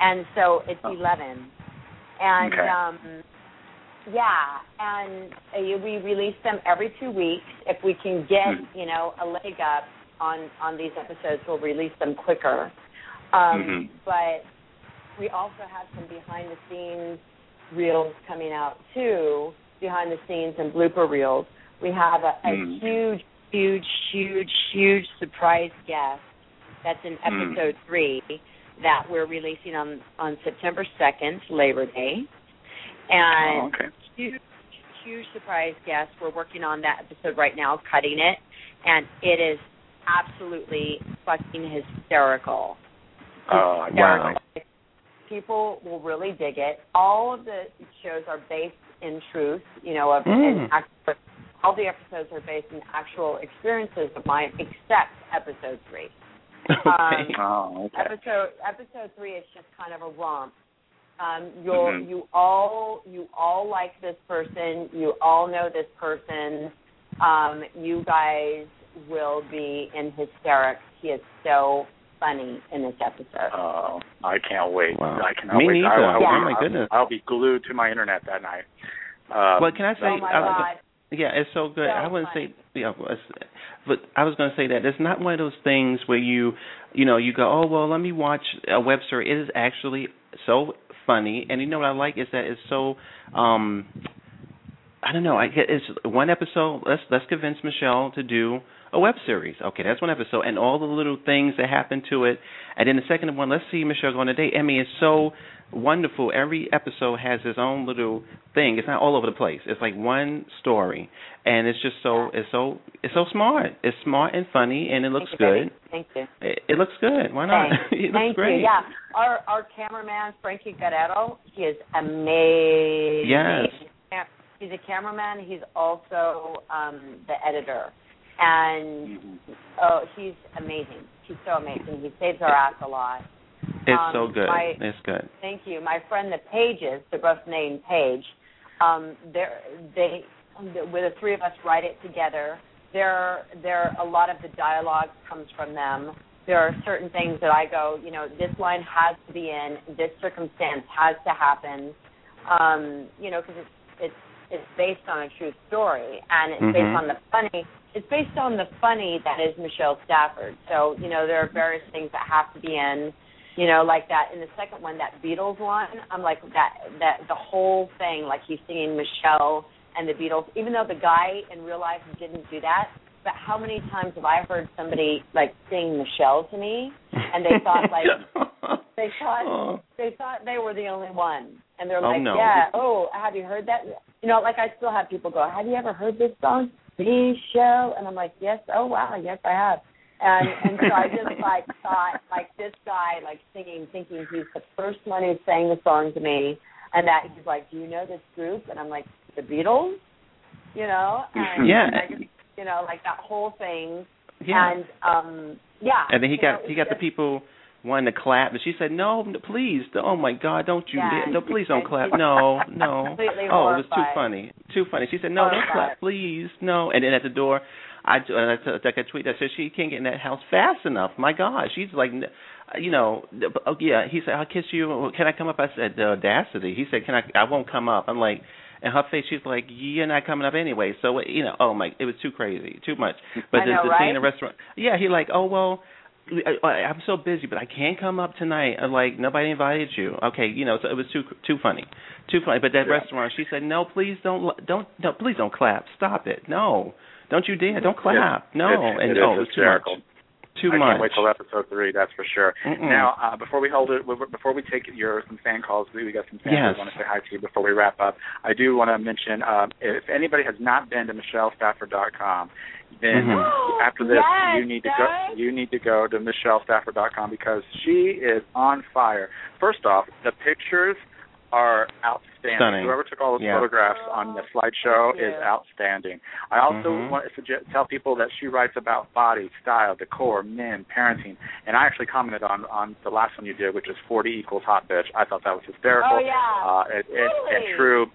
and so it's
Oh.
eleven. And
Okay.
um, yeah, and uh, we release them every two weeks. If we can get
Mhm.
you know a leg up on on these episodes, we'll release them quicker. Um,
Mhm.
But we also have some behind the scenes reels coming out too, behind the scenes and blooper reels. We have a, a
Mm.
huge, huge, huge, huge surprise guest that's in
Mm.
episode three that we're releasing on on September second, Labor Day, and
oh, okay.
huge, huge surprise guest. We're working on that episode right now, cutting it, and it is absolutely fucking hysterical.
Oh, I
Wow.
People will really dig it. All of the shows are based in truth, you know, of
Mm.
all the episodes are based in actual experiences of mine, except episode three.
Okay.
Oh, okay.
Episode episode three is just kind of a romp. Um, you'll
Mhm.
you all you all like this person. You all know this person. Um, you guys will be in hysterics. He is so funny in this episode.
Oh, I can't wait.
Wow.
I cannot
Me
wait.
neither.
I, I,
Yeah.
Oh my goodness.
I'll, I'll be glued to my internet that night. Um,
Well, can I say?
oh my
I was-
god!
Yeah, it's so good.
So
I wouldn't
fun.
say yeah, but I was going to say that it's not one of those things where you, you know, you go, oh well, let me watch a web series. It is actually so funny, and you know what I like is that it's so, um, I don't know, I get it's one episode. Let's let's convince Michelle to do a web series. Okay, that's one episode, and all the little things that happen to it, and then the second one, let's see Michelle go on a date. I mean, it's so wonderful. Every episode has its own little thing. It's not all over the place. It's like one story, and it's just so it's so it's so smart. It's smart and funny, and it looks
Thank
good.
Thank you.
It, it looks good. Why not? It looks
Thank
great.
you. Yeah, our our cameraman Frankie Guerrero, he is amazing.
Yes.
He's a cameraman. He's also um, the editor, and
Mhm.
oh, he's amazing. He's so amazing. He saves our ass a lot.
It's
Um,
so good.
my-
it's good.
Thank you. My friend, the Pages, they're both named Page. Um, they, the three of us write it together. There, there, a lot of the dialogue comes from them. There are certain things that I go, you know, this line has to be in. This circumstance has to happen. Um, you know, because it's it's it's based on a true story, and it's
Mhm.
based on the funny. It's based on the funny that is Michelle Stafford. So you know, there are various things that have to be in you know, like that in the second one, that Beatles one. I'm like that that the whole thing, like he's singing Michelle and the Beatles, even though the guy in real life didn't do that. But how many times have I heard somebody like sing Michelle to me, and they thought like they thought
Oh.
they thought they were the only one, and they're
Oh,
like,
no.
yeah, oh, have you heard that? You know, like I still have people go, have you ever heard this song, Michelle? And I'm like, yes, oh wow, yes I have. And and so I just like thought like this guy like singing, thinking he's the first one who sang the song to me, and that he's like, do you know this group? And I'm like, the Beatles, you know? And,
Yeah.
and just, you know, like that whole thing.
Yeah.
And um, yeah.
And then he got
know,
he got the people wanting to clap, and she said, "No, please, oh my God, don't you,
Yeah.
no, please don't clap, no, no."
Completely
Oh, it was too funny, too funny. She said, "No, don't
Horrified.
clap, please, no." And then at the door, I and I took like a tweet that said she can't get in that house fast enough. My God, she's like, you know, oh yeah. He said, "I'll kiss you. Can I come up?" I said, "The audacity." He said, "Can I?" I won't come up. I'm like. And her face, she's like, "You're not coming up anyway." So you know, oh my, it was too crazy, too much. But
I
the,
know,
the
right?
in the restaurant, yeah, he like, "Oh well, I- I'm so busy, but I can't come up tonight. I'm like, nobody invited you. Okay, you know, so it was too too funny, too funny. But that
Yeah.
restaurant, she said, no, please don't don't no, please don't clap. Stop it. No, don't you dare. Don't clap. No,
It's-
and
it is
oh, it was too much. Too
I
much.
can't wait till episode three. That's for sure.
Mm-mm.
Now, uh, before we hold it, before we take your some fan calls, we, we got some fans
Yes.
who want to say hi to you before we wrap up. I do want to mention um, if anybody has not been to MichelleStafford.com, then
Mhm.
after this
Yes,
you need to
Doug.
go. You need to go to MichelleStafford.com because she is on fire. First off, the pictures are outstanding.
Stunning.
Whoever took all those
Yeah.
photographs on the slideshow
Thank you.
is outstanding. I also
Mhm.
want to suggest, tell people that she writes about body, style, decor, men, parenting, and I actually commented on on the last one you did, which is 40 equals hot bitch. I thought that was hysterical.
Oh, yeah.
uh, it, it,
Really?
and true.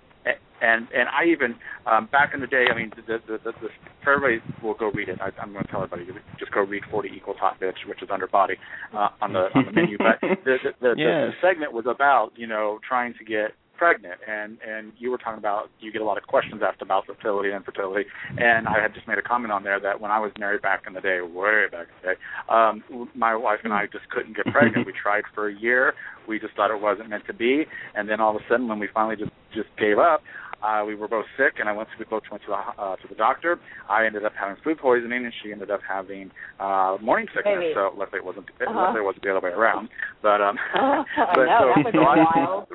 And and I even um, back in the day, I mean, the the, the, the for everybody will go read it. I, I'm going to tell everybody to just go read 40 equals hot bitch, which is under body uh, on the on the menu. But the the, the,
Yes.
the segment was about you know trying to get pregnant and and you were talking about you get a lot of questions asked about fertility and infertility and I had just made a comment on there that when I was married back in the day way back in the day um my wife and I just couldn't get pregnant we tried for a year we just thought it wasn't meant to be and then all of a sudden when we finally just just gave up uh we were both sick and I went to we both went to the uh, to the doctor I ended up having food poisoning and she ended up having uh morning sickness
Baby.
so luckily it wasn't
Uh-huh.
luckily it wasn't the other way around but um but
know,
so,
would
I-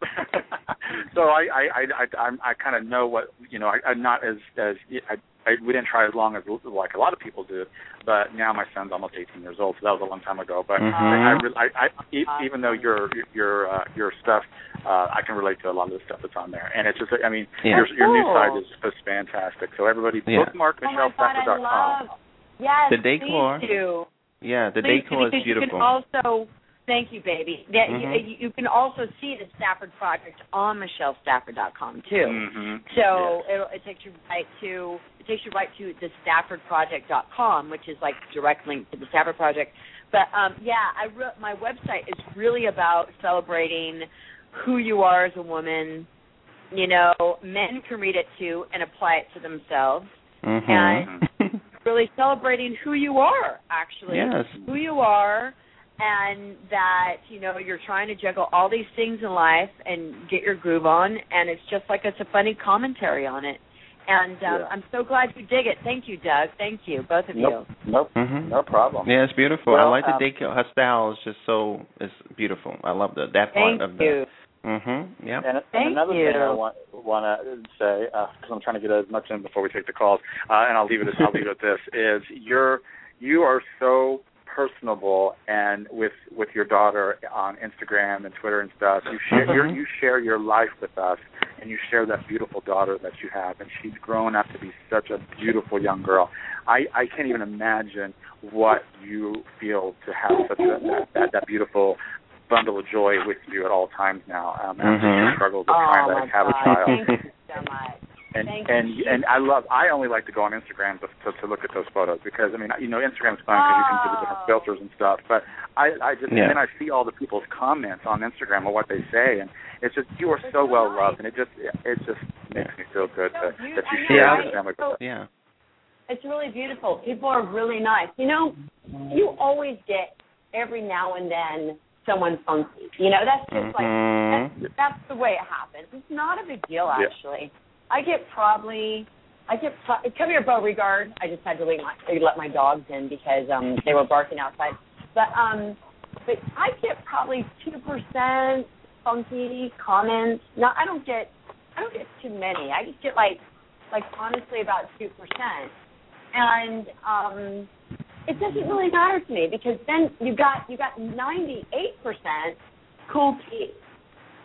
so I I I I, I'm- I kind of know what you know. I, I'm not as as I, I we didn't try as long as like a lot of people did, but now my son's almost 18 years old, so that was a long time ago. But
Mhm.
I, I, re- I, I e- even though your your uh, your stuff, uh, I can relate to a lot of the stuff that's on there, and it's just I mean
Yeah.
your your new site is just fantastic. So everybody
Yeah.
bookmark
Oh my God, I
MichelleStafford.com.
Yes,
The decor.
please do.
Yeah, the
Please,
decor is
because You
beautiful.
can also, thank you, baby. That
Mhm.
you, you can also see the Stafford Project on MichelleStafford.com too.
Mm-hmm.
So it, it takes you right to it takes you right to the StaffordProject.com, which is like direct link to the Stafford Project. But um, yeah, I re- my website is really about celebrating who you are as a woman, you know, men can read it too and apply it to themselves.
Mm-hmm.
And really celebrating who you are, actually.
Yes.
Who you are and that, you know, you're trying to juggle all these things in life and get your groove on and it's just like it's a funny commentary on it. And um,
Yeah.
I'm so glad you dig it. Thank you, Doug. Thank you, both of
Nope. Nope.
Mhm.
No problem.
Yeah, it's beautiful. I
Well,
like the
um,
day her style is just so it's beautiful. I love the that
you.
part
Thank
of the
you.
Mhm. Yep.
And, and another
you.
thing I want want to say, because I'm trying to get as much in before we take the calls, uh, and I'll leave it. I'll leave it at this: is you're you are so personable, and with with your daughter on Instagram and Twitter and stuff, you share
Mhm.
your, you share your life with us, and you share that beautiful daughter that you have, and she's grown up to be such a beautiful young girl. I I can't even imagine what you feel to have such a that that, that beautiful bundle of joy with you at all times now um, after
Mhm.
your struggles of
Oh
trying to have
God.
a child.
Thank you so much.
And
Thank
and
you.
and I love. I only like to go on Instagram to to, to look at those photos because I mean you know Instagram's fun because you can do the different
Oh.
filters and stuff. But I I just
Yeah.
and then I see all the people's comments on Instagram of what they say and it's just you are so well loved and it just it just makes me feel good
So
that
you-
that you
I know,
share
right?
your family with
So-
Yeah.
It's really beautiful. People are really nice. You know, you always get every now and then someone funky. You know, that's just like
Mhm.
that's, that's the way it happens. It's not a big deal
Yeah.
I get probably I get pro- come here, Beauregard. I just had to leave my let my dogs in because um they were barking outside. But um but I get probably two percent funky comments. No, I don't get I don't get too many. I just get like like honestly about two percent. And um it doesn't really matter to me because then you got you got ninety eight percent cool tea.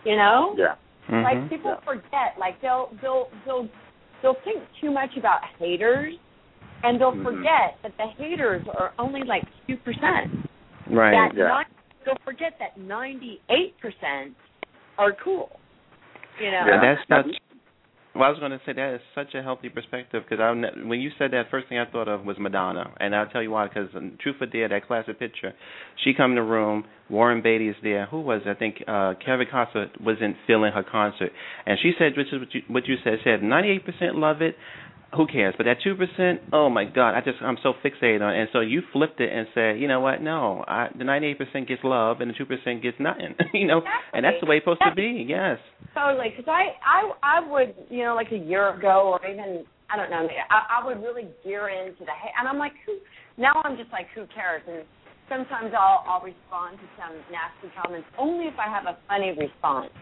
You know?
Yeah.
Like
Mhm.
people
Yeah.
forget, like they'll they'll they'll they'll think too much about haters, and they'll
Mhm.
forget that the haters are only like two percent.
Right.
That
Yeah.
nine, they'll forget that ninety eight percent are cool. You know.
Yeah.
That's such. Well, I was going to say that is such a healthy perspective because I when you said that, first thing I thought of was Madonna, and I'll tell you why. Because Truth or Dare, that classic picture, she come in the room, Warren Beatty is there. Who was it? I think uh Kevin Costner wasn't feeling her concert, and she said, which is what you, what you said, said 98% love it. Who cares? But that two percent, oh my God, I just I'm so fixated on it. And so you flipped it and said, you know what? No, I, the 98% gets love and the two percent gets nothing. you know, and that's the way it's supposed to be. Yes.
Totally, because I, I I would you know like a year ago or even I don't know I, I would really gear into the hate, and I'm like who now I'm just like who cares and sometimes I'll I'll respond to some nasty comments only if I have a funny response,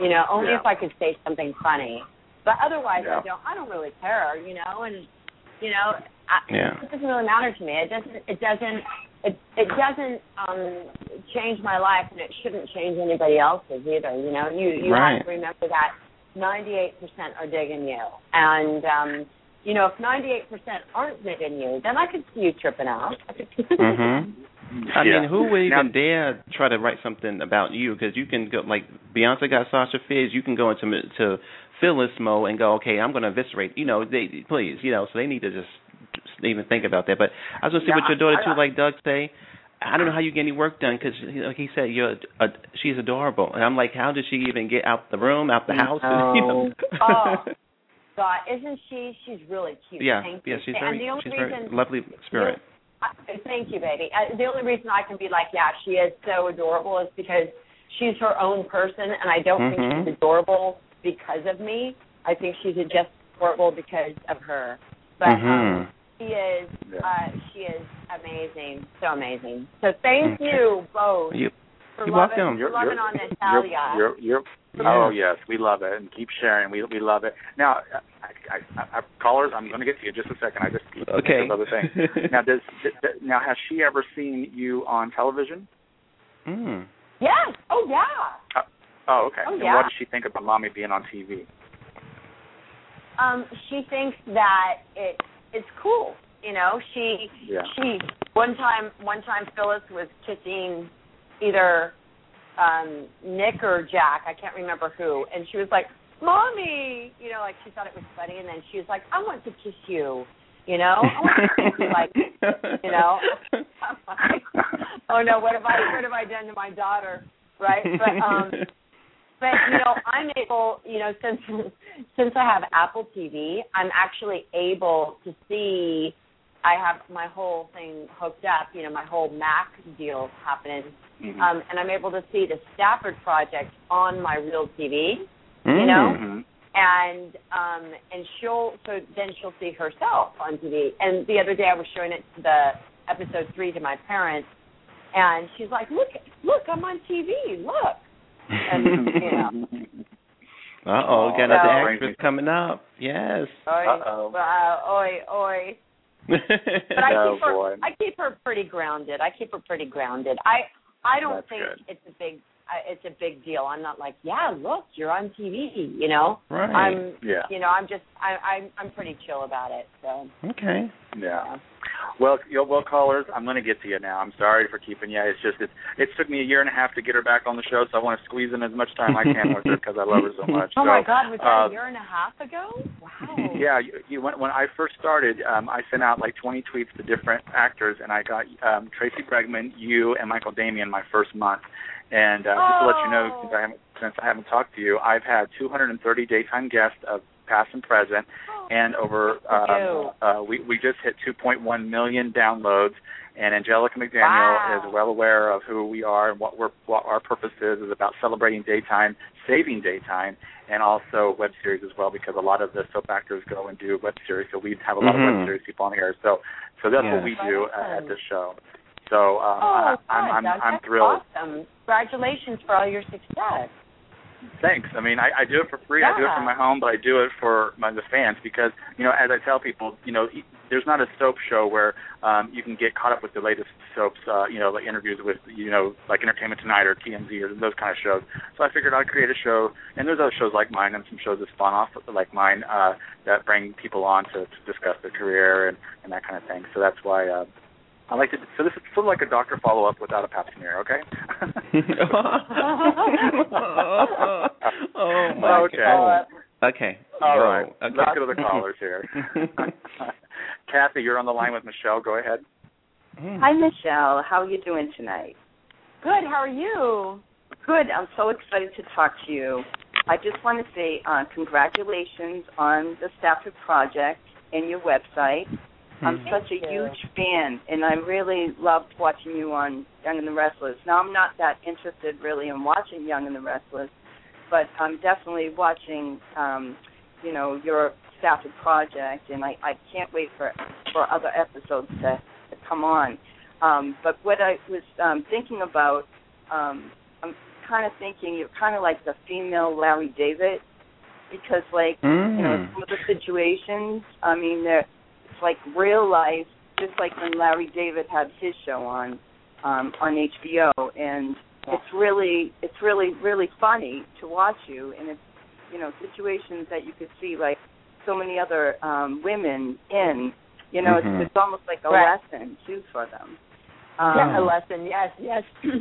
you know only
Yeah.
if I could say something funny, but otherwise
Yeah.
I don't I don't really care you know and you know I,
Yeah.
it doesn't really matter to me it doesn't it doesn't it it doesn't um change my life and it shouldn't change anybody else's either you know you you
Right.
have to remember that 98% are digging you and um you know if 98% aren't digging you then I could see you tripping out
Mhm. I
Yeah.
mean, who would even
Now-
dare try to write something about you? Because you can go like Beyonce got Sasha Fierce. You can go into to Phyllis mode and go, okay, I'm going to eviscerate. You know, they please, you know, so they need to just, just even think about that. But I was going to see
Yeah,
what your daughter
I-
too,
I-
like Doug say. I don't know how you get any work done because, like he said, you're a, she's adorable, and I'm like, how did she even get out the room, out the house? you know?
Oh. God, isn't she? She's really cute.
yeah,
Thank
yeah,
you.
she's
and
very,
the only
she's
reason,
very lovely spirit.
I, thank you, baby. Uh, the only reason I can be like, yeah, she is so adorable is because she's her own person, and I don't
Mhm.
think she's adorable because of me. I think she's just adorable because of her. But um,
Mhm.
she is,
Yeah.
uh, she is amazing, so amazing. So thank
Okay.
you both
You,
for
you're
loving,
welcome.
You're-
loving
you're-
on Natalia.
You're, you're,
Yeah.
Oh yes, we love it, and keep sharing. We we love it. Now, I, I, I, callers, I'm going to get to you in just a second. I just
Okay.
this other thing. now, does d- d- now has she ever seen you on television?
mm.
yes. Oh yeah.
Oh, okay.
Oh,
and what does she think about mommy being on TV?
Um, she thinks that it it's cool. You know, she
Yeah.
she one time one time Phyllis was kissing either um Nick or Jack, I can't remember who, and she was like, Mommy you know, like she thought it was funny and then she was like, I want to kiss you you know? I want to kiss you like you know. Like, oh no, what have I what have I done to my daughter? Right? But um but you know, I'm able, you know, since since I have Apple TV, I'm actually able to see. I have my whole thing hooked up, you know, my whole Mac deal happening,
Mhm.
um, and I'm able to see the Stafford Project on my real TV. You know?
Mhm.
and um and she'll so then she'll see herself on TV. And the other day I was showing it to the episode three to my parents, and she's like, "Look, look, I'm on TV. Look." And yeah.
Uh oh, got
So-
another actress coming up. Yes.
Oi,
Uh-oh.
uh, oi, oi. But I
Oh,
keep her.
boy.
I keep her pretty grounded. I keep her pretty grounded. I I don't
That's
think
good.
it's a big I- it's a big deal. I'm not like, yeah, look, you're on TV. You know,
right.
I'm
Yeah.
you know I'm just I, I'm I'm pretty chill about it. So
okay.
Yeah. Well, you know, well, callers, I'm going to get to you now. I'm sorry for keeping you. It's just it, it took me a year and a half to get her back on the show, so I want to squeeze in as much time I can with her because I love her so much.
Oh
so,
my God, was that
uh,
a year and a half ago? Wow.
Yeah, you, you when when I first started, um, I sent out like 20 tweets to different actors, and I got um, Tracy Bregman, you, and Michael Damian my first month. And uh, just to let you know,
Oh.
since I haven't since I haven't talked to you, I've had 230 daytime guests of past and present, and over um, uh, we we just hit 2.1 million downloads. And Angelica McDaniel
Wow.
is well aware of who we are and what we're what our purpose is is about celebrating daytime, saving daytime, and also web series as well because a lot of the soap actors go and do web series, so we have a lot of
Mhm.
web series people on here. So so that's
Yeah.
what we do uh, at this show. So um,
Oh,
I,
good.
I'm I'm I'm thrilled.
Awesome. Congratulations for all your success.
Thanks. I mean, I, I do it for free. I do it
Yeah.
from my home, but I do it for my the fans because you know, as I tell people, you know, there's not a soap show where um, you can get caught up with the latest soaps. Uh, you know, like interviews with you know, like Entertainment Tonight or TMZ or those kind of shows. So I figured I'd create a show, and there's other shows like mine and some shows that spawn off like mine uh, that bring people on to, to discuss their career and and that kind of thing. So that's why. Uh, I like to. So this is sort of like a doctor follow up without a pap smear, okay?
oh my
Okay.
god. Okay.
All
Whoa,
right.
Okay.
Let's go to the callers here. Kathy, you're on the line with Michelle. Go ahead.
Hi, Michelle. How are you doing tonight?
Good. How are you?
Good. I'm so excited to talk to you. I just want to say uh, congratulations on the Stafford Project and your website. I'm
Hmm.
such a
you.
huge fan, and I really loved watching you on Young and the Restless. Now, I'm not that interested really in watching Young and the Restless, but I'm definitely watching, um, you know, your Stafford Project, and I, I can't wait for for other episodes to, to come on. Um, but what I was um, thinking about, um, I'm kind of thinking you're kind of like the female Larry David, because like you know
Mm.
some of the situations. I mean, they're it's like real life, just like when Larry David had his show on um, on HBO, and it's really it's really really funny to watch you, and it's you know situations that you could see like so many other um, women in. You know,
Mhm.
it's, it's almost like a
Right.
lesson too for them. Um,
yeah, a lesson. Yes, yes.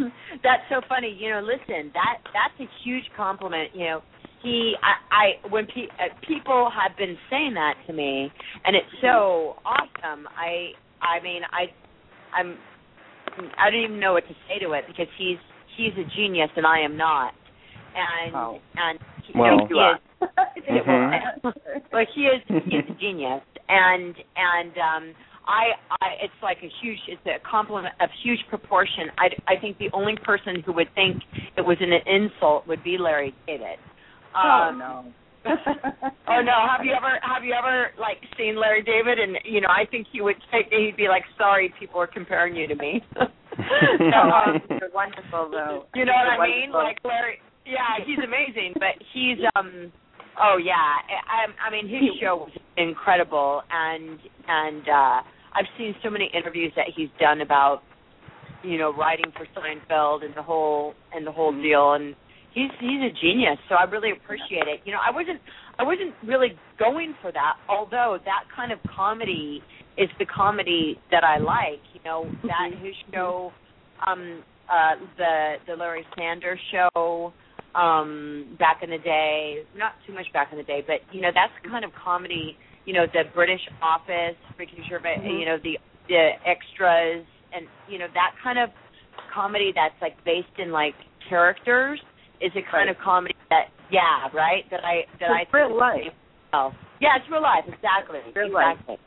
that's so funny. You know, listen, that that's a huge compliment. You know, he, I, I when pe- uh, people have been saying that to me, and it's so awesome. I, I mean, I, I'm, I don't even know what to say to it because he's he's a genius and I am not, and
Oh.
and he,
Well-
he is
Mhm.
well, he is he's a genius, and and um, I, I it's like a huge it's a compliment of huge proportion. I I think the only person who would think it was an insult would be Larry David.
Oh
Um,
no.
oh no! Have you ever have you ever like seen Larry David? And you know, I think he would take he'd be like, "Sorry, people are comparing you to me." so, um,
You're wonderful though.
you know what I mean?
wonderful.
Like Larry. Yeah, he's amazing, but he's um. Oh yeah, I, I mean his show was incredible, and and uh I've seen so many interviews that he's done about, you know, writing for Seinfeld and the whole and the whole deal, and he's he's a genius. So I really appreciate it. You know, I wasn't I wasn't really going for that, although that kind of comedy is the comedy that I like. You know, that his show, um, uh, the the Larry Sanders show um back in the day not too much back in the day but you know that's the kind of comedy you know the british office Ricky Gervais,
Mhm.
you know the the extras and you know that kind of comedy that's like based in like characters is a kind
Right.
of comedy that yeah, right? That I that I
It's real life.
Oh, yeah, it's real life, exactly.
It's Real life.
exactly.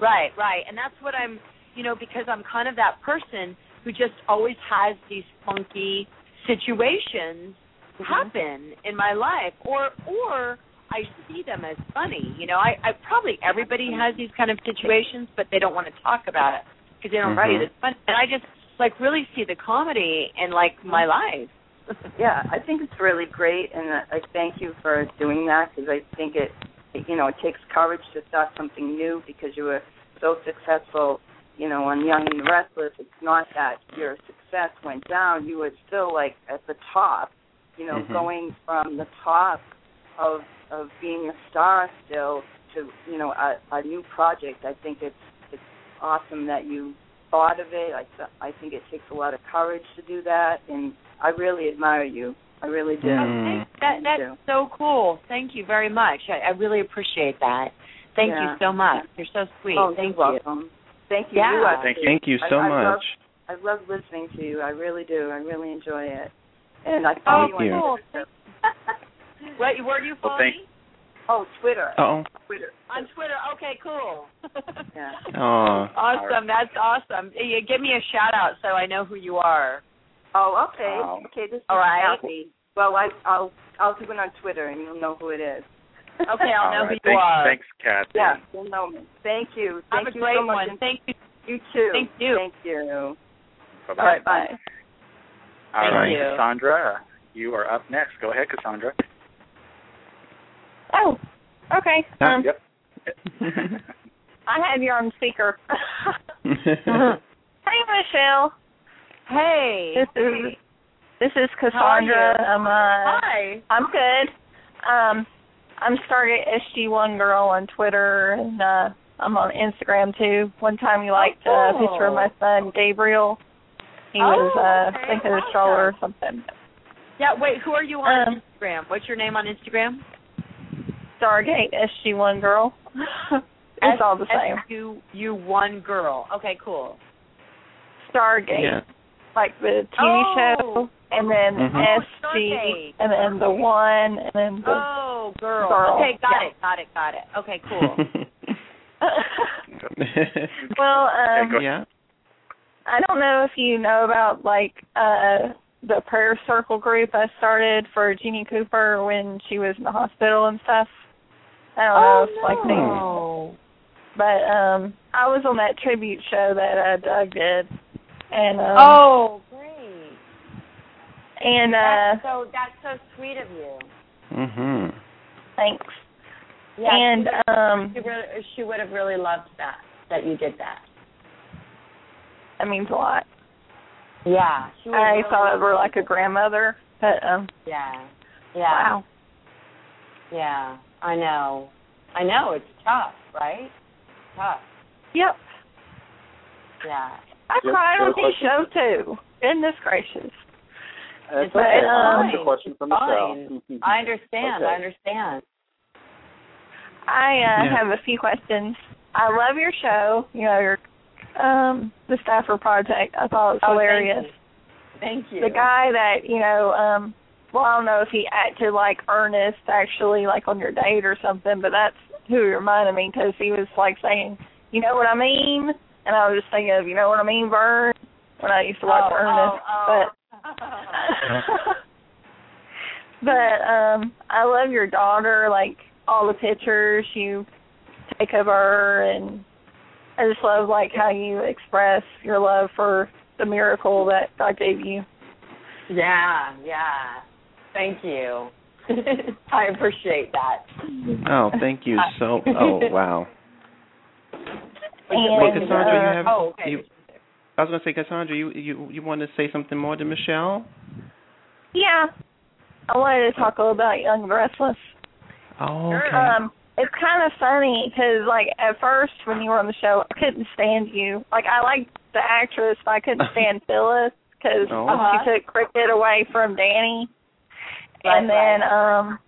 Right, right. And that's what I'm, you know, because I'm kind of that person who just always has these funky situations
Mhm.
happen in my life or or I see them as funny. You know, I, I probably everybody has these kind of situations, but they don't want to talk about it because they don't see
Mhm.
it as funny. And I just like really see the comedy in like my life.
Yeah, I think it's really great, and I thank you for doing that because I think it, you know, it takes courage to start something new because you were so successful, you know, on Young and the Restless. It's not that your success went down; you were still like at the top, you know,
Mhm.
going from the top of of being a star still to you know a, a new project. I think it's it's awesome that you thought of it. I th- I think it takes a lot of courage to do that, and I really admire you. I really do.
Mm.
That that's so cool. Thank you very much. I, I really appreciate that. Thank
Yeah.
you so much. You're so sweet.
Oh,
Thank
you're
you.
welcome. Thank you.
Yeah.
You
Thank
too.
Thank you so
I
much.
Love, I love listening to you. I really do. I really enjoy it. And I
Oh,
follow
Thank
you.
you.
on
cool.
Twitter.
What were you
Well,
following
Oh, Twitter.
Oh.
Twitter.
on Twitter? Okay, cool.
Yeah.
Oh.
Awesome. That's awesome. You give me a shout out so I know who you are.
Oh, okay.
Wow.
Okay, this is
All right.
Kathy. Well, I, I'll I'll do it on Twitter, and you'll know who it is.
Okay, I'll know
right.
who you
thanks,
are.
Thanks, Kathy.
Yeah, you'll know me. Thank you.
Have
Thank
a
you
great
so much.
one.
and
Thank you.
You too.
Thank you.
Thank you.
Bye-bye.
All right, bye.
All
Thank
right,
you.
Cassandra, you are up next. Go ahead, Cassandra.
Oh, okay. Um,
Yep.
I had you on speaker. hey, Michelle.
Hey.
This is this is Cassandra. I'm uh,
Hi.
I'm good. Um, I'm starting SG1 Girl on Twitter, and uh, I'm on Instagram too. One time you liked
Oh,
a picture of my son Gabriel. He
Oh,
was uh,
okay.
I think a stroller or something.
Yeah, wait, who are you on
Um,
Instagram? What's your name on Instagram?
Stargate SG1 Girl. it's all the same.
You you one girl. Okay, cool.
Stargate.
yeah.
Like the TV
Oh.
show, and then
Mhm.
Oh,
SG, and then the one, and then the.
Oh, girl.
Girl.
Okay, got
Yeah.
it, got it, got it. Okay, cool.
well,
Okay,
um,
yeah.
I don't know if you know about like uh the prayer circle group I started for Jeanne Cooper when she was in the hospital and stuff. I don't know
oh,
if like they but um I was on that tribute show that uh Doug did. And um
Oh, great.
and uh
That's so that's so sweet of you.
Mhm.
thanks.
Yeah,
and
she, would-
um
she, really, she would have really loved that that you did that.
that means a lot.
Yeah, she
I
really
thought
love
of her
that.
like a grandmother, but um
Yeah, yeah,
wow.
yeah. I know, I know. It's tough, right? Tough.
Yep.
Yeah.
I
Yep,
cried
got a
on his
question?
show too. Goodness gracious.
That's
It's
okay.
fine.
Uh, What's question for
Fine.
Michelle?
I understand.
Okay.
I understand.
I uh
Yeah.
have a few questions. I love your show, you know, your um the Stafford Project. I thought it was
Oh,
hilarious.
Thank you.
The guy that, you know, um well I don't know if he acted like Ernest actually like on your date or something, but that's who he reminded me because he was like saying, You know what I mean? And I was just thinking of, you know what I mean, Vern? When I used to watch
oh,
Ernest.
oh,
But
oh.
but um I love your daughter, like all the pictures you take of her and I just love like how you express your love for the miracle that God gave you.
yeah, yeah. Thank you. I appreciate that.
Oh, thank you so. Oh, wow.
And
Well, Cassandra, you
uh,
have.
Oh, okay.
You, I was going to say, Cassandra, you you you want to say something more to Michelle?
yeah. I wanted to talk a little about Young and Restless.
Oh, okay.
Um, it's kind of funny because, like, at first when you were on the show, I couldn't stand you. Like, I liked the actress, but I couldn't stand Phyllis because
Oh.
Uh-huh.
she took Cricket away from Danny,
Right,
and then um,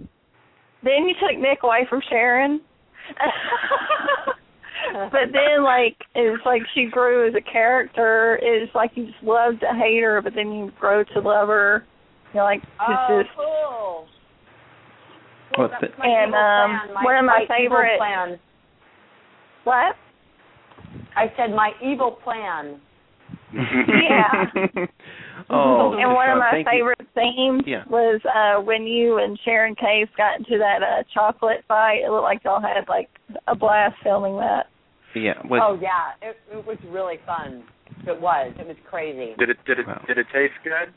then you took Nick away from Sharon. but then, like, it's like she grew as a character. It's like you just love to hate her, but then you grow to love her. You know, like
Oh,
just
cool.
Well,
That's
And, um,
my,
one of my
evil
favorite-
plan.
what?
I said my evil plan.
Yeah.
oh,
and one of my
thank you.
favorite themes
Yeah.
was uh when you and Sharon Case got into that uh chocolate fight. It looked like y'all had like a blast filming that.
Yeah. Was,
oh yeah, it, it was really fun. It was. It was crazy.
Did it did it
Wow.
did it taste good?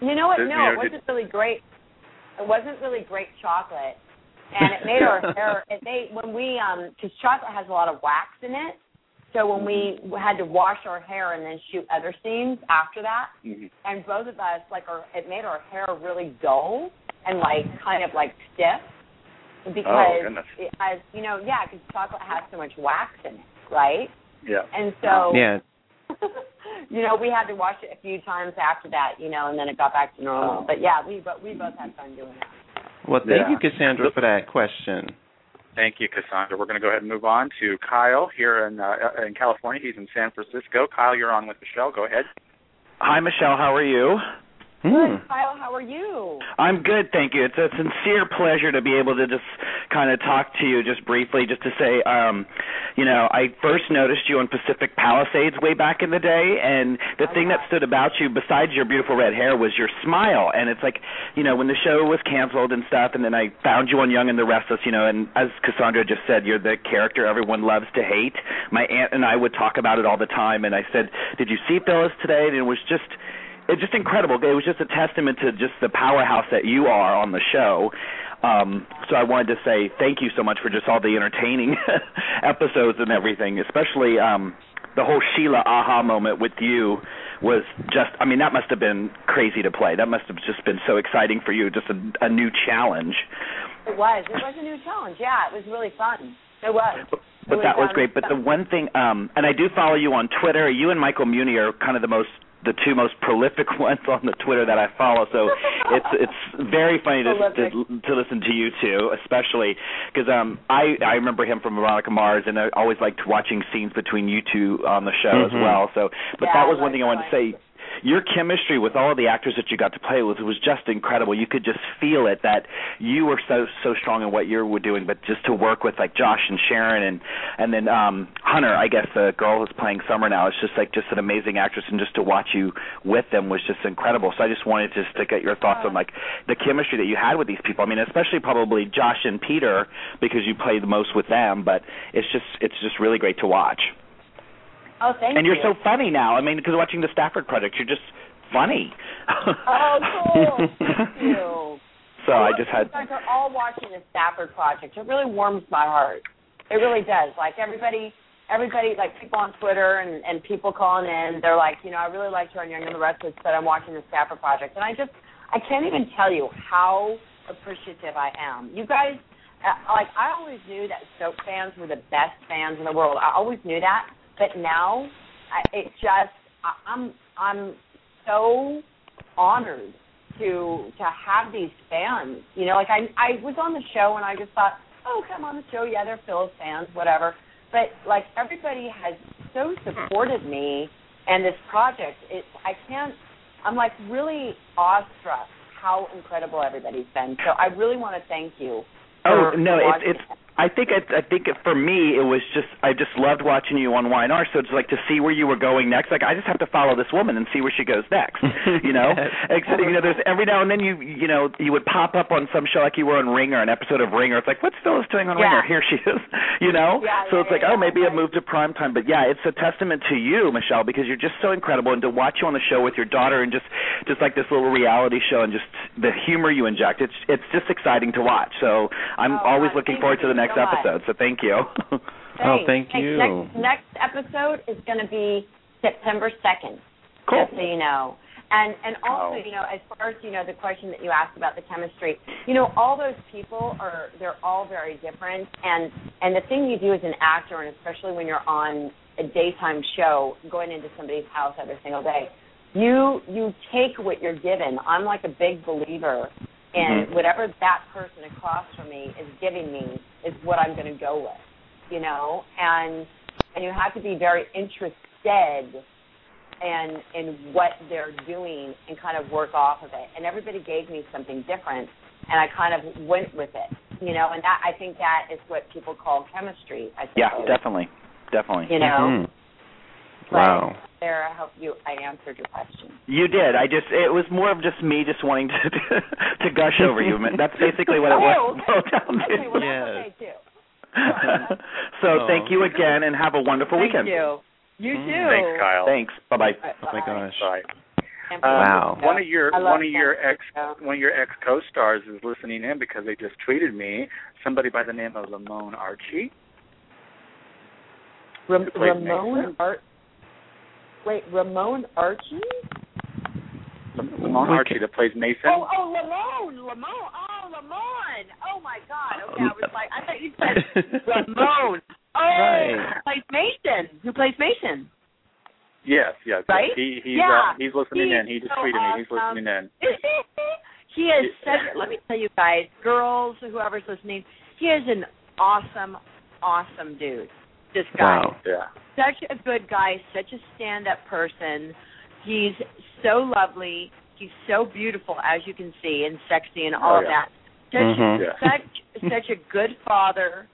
You know what?
Did-
No,
you know,
it wasn't really great. It wasn't really great chocolate, and it made our hair. It made when we um because chocolate has a lot of wax in it. So when we had to wash our hair and then shoot other scenes after that,
Mhm.
and both of us like our it made our hair really dull and like kind of like stiff because
Oh,
it has you know yeah because chocolate has so much wax in it, right?
Yeah.
And so
yeah.
you know, we had to wash it a few times after that, you know, and then it got back to normal.
Oh.
But yeah, we but we both had fun doing that.
Well, thank
Yeah.
you, Cassandra, for that question.
Thank you, Cassandra. We're going to go ahead and move on to Kyle here in uh, in California. He's in San Francisco. Kyle, you're on with Michelle. Go ahead.
Hi, Michelle. How are you?
Hmm.
Kyle, how are you?
I'm good, thank you. It's a sincere pleasure to be able to just kind of talk to you just briefly, just to say, um, you know, I first noticed you on Pacific Palisades way back in the day, and the thing that stood about you, besides your beautiful red hair, was your smile. And it's like, you know, when the show was canceled and stuff, and then I found you on Young and the Restless, you know, and as Cassandra just said, you're the character everyone loves to hate. My aunt and I would talk about it all the time, and I said, "Did you see Phyllis today?" And it was just it's just incredible. It was just a testament to just the powerhouse that you are on the show. Um, so I wanted to say thank you so much for just all the entertaining episodes and everything, especially um, the whole Sheila aha moment with you was just I mean that must have been crazy to play. That must have just been so exciting for you, just a, a new challenge.
It was. It was a new challenge. Yeah, it was really fun. It was.
But
It
that was
um,
great. But the one thing, um, and I do follow you on Twitter. You and Michael Muhney are kind of the most, the two most prolific ones on the Twitter that I follow. So it's it's very funny to to, to listen to you two, especially because um, I I remember him from Veronica Mars, and I always liked watching scenes between you two on the show as
Mhm.
well. So, but
Yeah,
that was
I
one thing I wanted to say your chemistry with all the actors that you got to play with was just incredible. You could just feel it that you were so so strong in what you were doing, but just to work with like Josh and Sharon and and then um Hunter, I guess the girl who's playing Summer now, is just like just an amazing actress, and just to watch you with them was just incredible. So I just wanted just to get your thoughts on like the chemistry that you had with these people. I mean, especially probably Josh and Peter because you play the most with them, but it's just it's just really great to watch.
Oh, thank
and
you.
you're so funny now. I mean, because watching the Stafford Project, you're just funny.
Oh, cool. Thank you.
so I just had.
You guys are all watching the Stafford Project. It really warms my heart. It really does. Like everybody, everybody, like people on Twitter and and people calling in, they're like, you know, I really liked her on Young and the Restless, but I'm watching the Stafford Project, and I just, I can't even tell you how appreciative I am. You guys, uh, like, I always knew that soap fans were the best fans in the world. I always knew that, but now, I, it just, I'm, I'm so honored to to have these fans. You know, like I I was on the show and I just thought, oh, come on the show, yeah, they're Phil's fans, whatever. But like everybody has so supported me and this project. It I can't. I'm like really awestruck how incredible everybody's been. So I really want to thank you.
Oh no, it's it's. I think I, I think for me it was just I just loved watching you on YNR. So it's like to see where you were going next. Like I just have to follow this woman and see where she goes next. You know, Except, you know, there's every now and then you you know you would pop up on some show like you were on Ringer, an episode of Ringer. It's like what's Phyllis doing on
Yeah.
Ringer? Here she is. You know,
Yeah,
so
yeah,
it's like
yeah,
oh maybe
yeah.
a move to prime time. But yeah, it's a testament to you, Michelle, because you're just so incredible, and to watch you on the show with your daughter and just just like this little reality show and just the humor you inject. It's it's just exciting to watch. So I'm
Oh,
always
God,
looking forward to the next
so
episode. So thank you.
Oh, thank
Thanks.
you.
Next, next episode is going to be September second.
Cool.
Just so you know. And and also,
Oh.
you know, as far as you know, the question that you asked about the chemistry, you know, all those people are they're all very different. And and the thing you do as an actor, and especially when you're on a daytime show, going into somebody's house every single day, you you take what you're given. I'm like a big believer in
Mhm.
whatever that person across from me is giving me is what I'm going to go with, you know, and and you have to be very interested and in what they're doing and kind of work off of it. And everybody gave me something different, and I kind of went with it. You know, and that I think that is what people call chemistry. I
think
Yeah,
definitely, definitely.
You know.
Mhm.
But
Wow.
There, I hope you I answered your question.
You did. I just it was more of just me just wanting to to gush over you. That's basically what it was
Oh, okay.
boiled down to.
Okay, well
Yes.
okay
so
Oh.
thank you again and have a wonderful weekend.
Thank
weekend.
you. You
Mm.
too.
Thanks, Kyle.
Thanks. Bye bye.
Bye.
Oh my gosh.
Bye. Um,
Wow.
One of your one of your ex one of your ex co-stars is listening in because they just tweeted me somebody by the name of Lamon Archey.
Ram-
Who
Ramon
Mason?
Ar- Wait, Ramon Archie?
Lamon
We
Archey that plays Mason.
Oh, oh, Lamon, Lamon. Oh, Lamon. Oh my God. Okay, I was like, I thought you said Ramon. Oh,
Right.
who plays Mason? Who plays Mason?
Yes, yes.
Right?
He he's
Yeah.
uh, he's listening
He's
in. He just
so
tweeted me. He's listening in.
he is such. Let me tell you guys, girls, whoever's listening, he is an awesome, awesome dude. This guy,
Wow.
Yeah.
such a good guy, such a stand-up person. He's so lovely. He's so beautiful, as you can see, and sexy, and all
Oh,
of that. Such,
Mhm.
Yeah.
such, such a good father.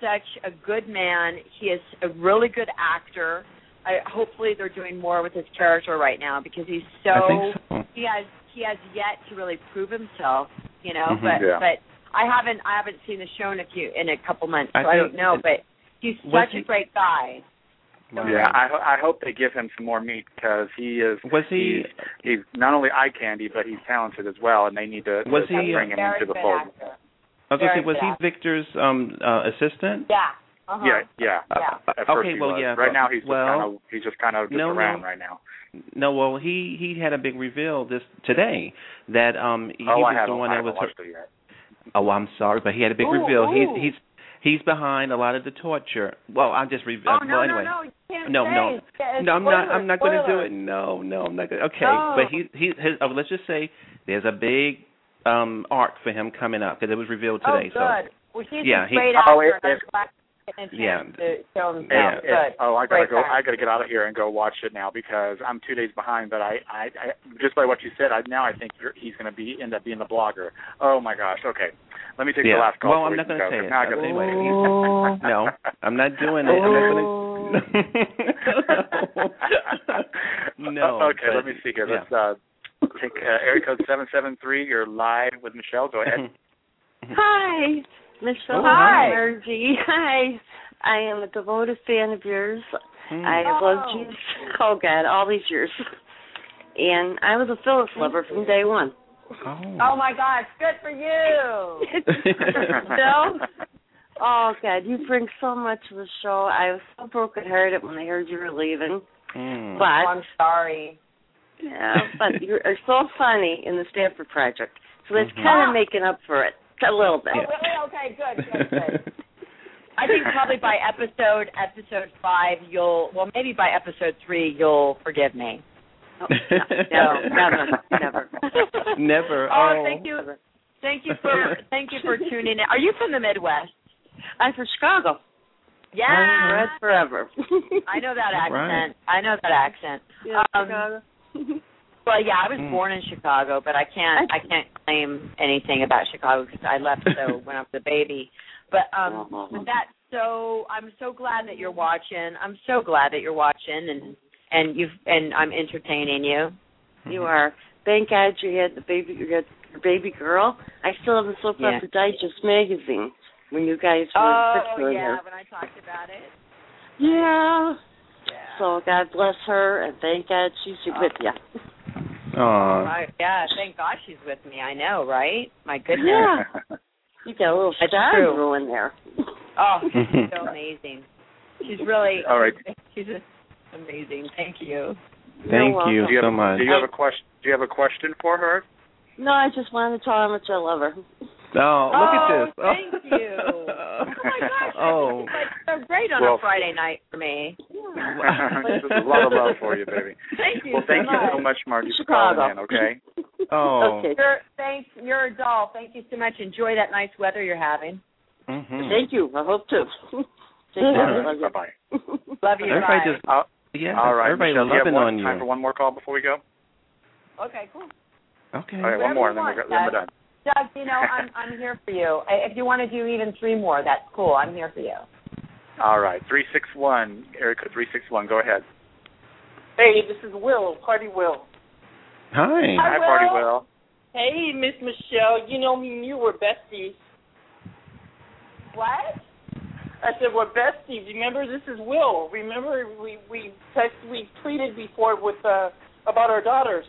Such a good man. He is a really good actor. I, hopefully, they're doing more with his character right now because he's so
I think so.
he has he has yet to really prove himself, you know.
Mhm.
But
Yeah.
but I haven't I haven't seen the show in a few in a couple months, so
I
I, don't know.
it-
But he's
was
such a great guy.
Wow.
Yeah, I I hope they give him some more meat because he is
Was he?
he's, he's not only eye candy but he's talented as well, and they need to,
Was
to
he-
bring him
Very
into the
good
fold.
actor.
I was gonna say, was he
good.
Victor's um uh, assistant?
Yeah. Uh-huh.
Yeah, yeah.
Yeah.
Uh, okay, well,
was.
yeah.
Right now he's just kind of he's just kind of just
no,
around
no.
right now.
No, well, he he had a big reveal this today that um he
oh,
was
I
the one
I
that was
watched it yet.
Oh, I'm sorry, but he had a big
Ooh,
reveal.
ooh.
He's he's he's behind a lot of the torture. Well, I'll just reveal.
Oh
well,
no
anyway.
no no! You can't
No,
say.
no.
Yeah,
No, I'm not. I'm not going to do it. No, no, I'm not going. to Okay,
No.
but he he his. Oh, let's just say there's a big um arc for him coming up because it was revealed today.
Oh good. well, he's
Yeah,
a
he-
great
Oh,
actor.
it-
and I'm
it-
glad he's getting a
Yeah.
chance to show himself.
Yeah.
Good.
Oh, I gotta
Great
go.
guy.
I gotta get out of here and go watch it now because I'm two days behind. But I, I, I just by what you said, I now I think you're, he's gonna be end up being the blogger. Oh my gosh. Okay, let me take
Yeah.
the last call.
Well, I'm not gonna
go,
say
'cause
it.
Now I gotta
Anyway,
wait.
No, I'm not doing it. I'm not gonna. no.
Okay,
but-
let me see here. Let's uh, take uh, area code seven seven three. You're live with Michelle. Go ahead.
Hi, Michelle
Oh, hi.
Energy. Hi, I am a devoted fan of yours.
Hmm.
I have loved you, oh God, all these years. And I was a Phyllis lover from day one.
Oh.
Oh my gosh, good for you.
Bill? Oh God, you bring so much to the show. I was so brokenhearted when I heard you were leaving.
Oh,
But
I'm sorry.
yeah, but you're so funny in the Stafford Project. So that's
Mhm.
kind of making up for it a little bit.
Oh. Okay, good, good, good. I think probably by episode episode five, you'll well maybe by episode three you'll forgive me.
Oh, no, never, never.
Never.
Oh,
Oh,
thank you, thank you for thank you for tuning in. Are you from the Midwest?
I'm from Chicago.
Yeah,
Red forever.
I know that accent.
Right.
I know that accent.
Yeah,
Um,
Chicago.
Well, yeah, I was
Mm.
born in Chicago, but I can't I can't claim anything about Chicago because I left so when I was a baby. But um but that's so I'm so glad that you're watching. I'm so glad that you're watching and and you've and I'm entertaining you.
You are. Thank God you had the baby. You had your baby girl. I still have the Soap
Yeah.
Opera Digest magazine when you guys were
Oh yeah,
her.
when I talked about it.
Yeah.
Yeah.
So God bless her, and thank God she's with you.
Aw.
I, yeah, thank God she's with me. I know, right? My goodness.
Yeah. You got a little
That's
star
true.
girl in there.
Oh, she's so amazing. She's really
All right.
She's amazing. Thank you.
Thank
You're
you
Do you
so
have,
much.
do you have a question? Do you have a question for her?
No, I just wanted to tell her how much I love her.
Oh, look
oh,
at this.
Thank you. Oh my gosh.
Oh.
Like so great on
Well-
a Friday night for me.
There's a lot of love for you, baby.
Thank you
Well, thank
so
you
much.
so much, Margie, for calling in. Okay.
Oh.
Okay.
You're thanks. You're a doll. Thank you so much. Enjoy that nice weather you're having.
Mhm.
Thank you. I hope to. Take
All
care.
right. Bye bye.
Love you.
Everybody
Bye.
just
Uh,
Yeah,
All right,
everybody
Michelle, do you have
loving
one,
on you.
time for one more call before we go?
Okay, cool.
Okay.
All right, one more, and then we're, then we're done.
Doug, you know, I'm I'm here for you. I- If you want to do even three more, that's cool. I'm here for you.
All right, three six one, Erica three six one. Go ahead.
Hey, this is Will, Party Will.
Hi.
Hi, Party Will.
Hey, Miss Michelle. You know me and you were besties.
What?
I said we're besties. Remember, this is Will. Remember, we we text, we tweeted before with uh about our daughters.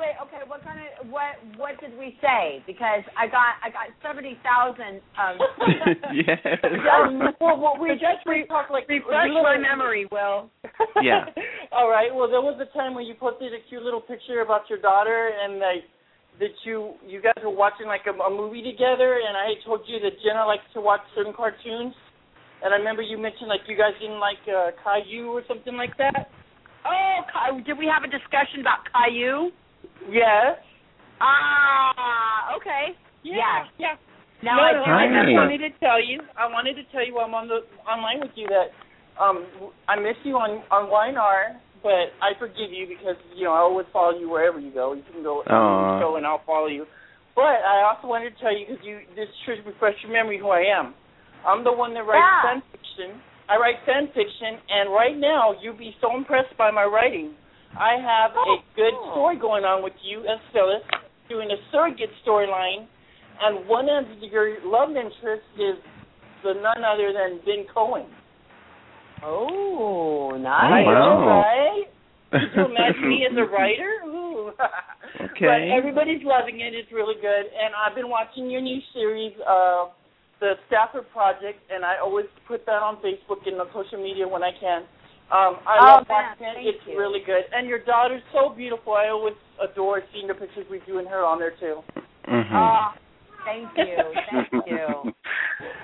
Wait, okay. What kind of what what did we say? Because I got I got seventy thousand. Um,
yes.
Um, well, well, we just we talked like
refresh my memory, Will.
Yeah.
All right. Well, there was a time when you posted a cute little picture about your daughter, and like that you you guys were watching like a, a movie together, and I told you that Jenna likes to watch certain cartoons, and I remember you mentioned like you guys didn't like uh, Caillou or something like that.
Oh, Ca- did we have a discussion about Caillou?
Yes.
Ah, okay.
Yeah. Yeah.
Now
no,
I
no,
do
I just wanted to tell you. I wanted to tell you while I'm on the online with you that um I miss you on on Y&R, but I forgive you because you know I always follow you wherever you go. You can go on
Aw.
the show and I'll follow you. But I also wanted to tell you because you this should refresh your memory who I am. I'm the one that writes
Yeah.
fan fiction. I write fan fiction, and right now you'd be so impressed by my writing. I have a good story going on with you as Phyllis, doing a surrogate storyline, and one of your love interests is the none other than Ben Cohen.
Oh,
Oh,
nice.
wow.
Right? Could you imagine me as a writer? Ooh.
Okay.
But everybody's loving it. It's really good. And I've been watching your new series, uh, The Stafford Project, and I always put that on Facebook and on social media when I can. Um, I
Oh,
love
man,
watching
thank
It's
you.
really good. And your daughter's so beautiful. I always adore seeing the pictures with you and her on there, too.
Mhm.
Oh, thank you. Thank you.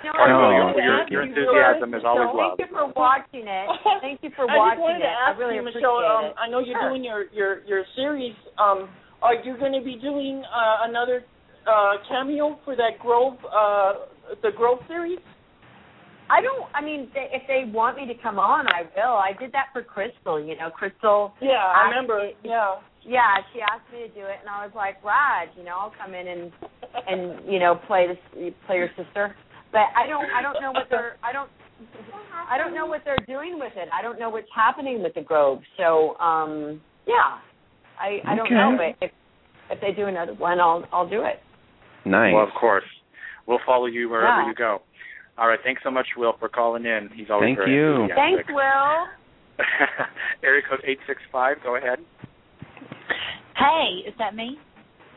No,
Party
Oh.
I
your, your, your enthusiasm is always
Thank
loved.
you for watching it. Thank you for
I just
watching
wanted
it.
to ask
I really
you,
appreciate
Michelle. Um. I know you're
Sure.
doing your your your series. Um, are you going to be doing uh, another uh, cameo for that Grove uh, the Grove series?
I don't. I mean, they, if they want me to come on, I will. I did that for Crystal. You know, Crystal.
Yeah, I remember.
me-
Yeah.
Yeah, she asked me to do it, and I was like, "Rad, you know, I'll come in and and you know play this play your sister." But I don't. I don't know what they're. I don't. I don't know what they're doing with it. I don't know what's happening with the Grove. So, um, yeah, I I don't
Okay.
know. But if if they do another one, I'll I'll do it.
Nice.
Well, of course. We'll follow you wherever
Yeah.
you go. All right. Thanks so much, Will, for calling in. He's always
Thank
very
you.
enthusiastic.
Thanks, Will.
Area code 865. Go ahead.
Hey, is that me?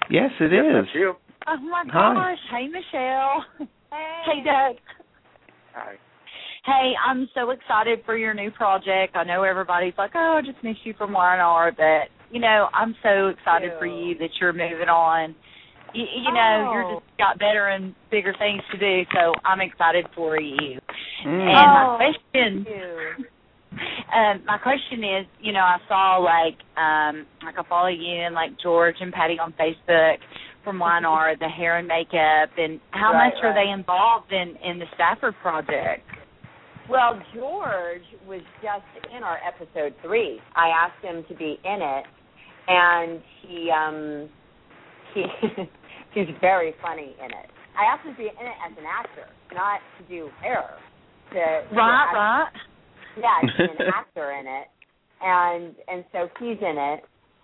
yes, it
yes,
is.
that's you.
Oh my
Hi.
gosh. Hey, Michelle.
Hey.
Hey, Doug.
Hi.
Hey, I'm so excited for your new project. I know everybody's like, "Oh, I just missed you from Y&R," but you know, I'm so excited for
you.
you that you're moving on. You, you know, you're
Oh.
just got better and bigger things to do, so I'm excited for you.
Mm.
And
Oh,
my question, um, my question is, you know, I saw like, um, like I follow you and like George and Patty on Facebook from Y&R, the hair and makeup, and how
Right,
much are they involved in in the Stafford project?
Well, George was just in our episode three. I asked him to be in it, and he um he he's very funny in it. I asked him to be in it as an actor, not to do hair. To,
Right, right.
Yeah, to an actor in it, and and so he's in it.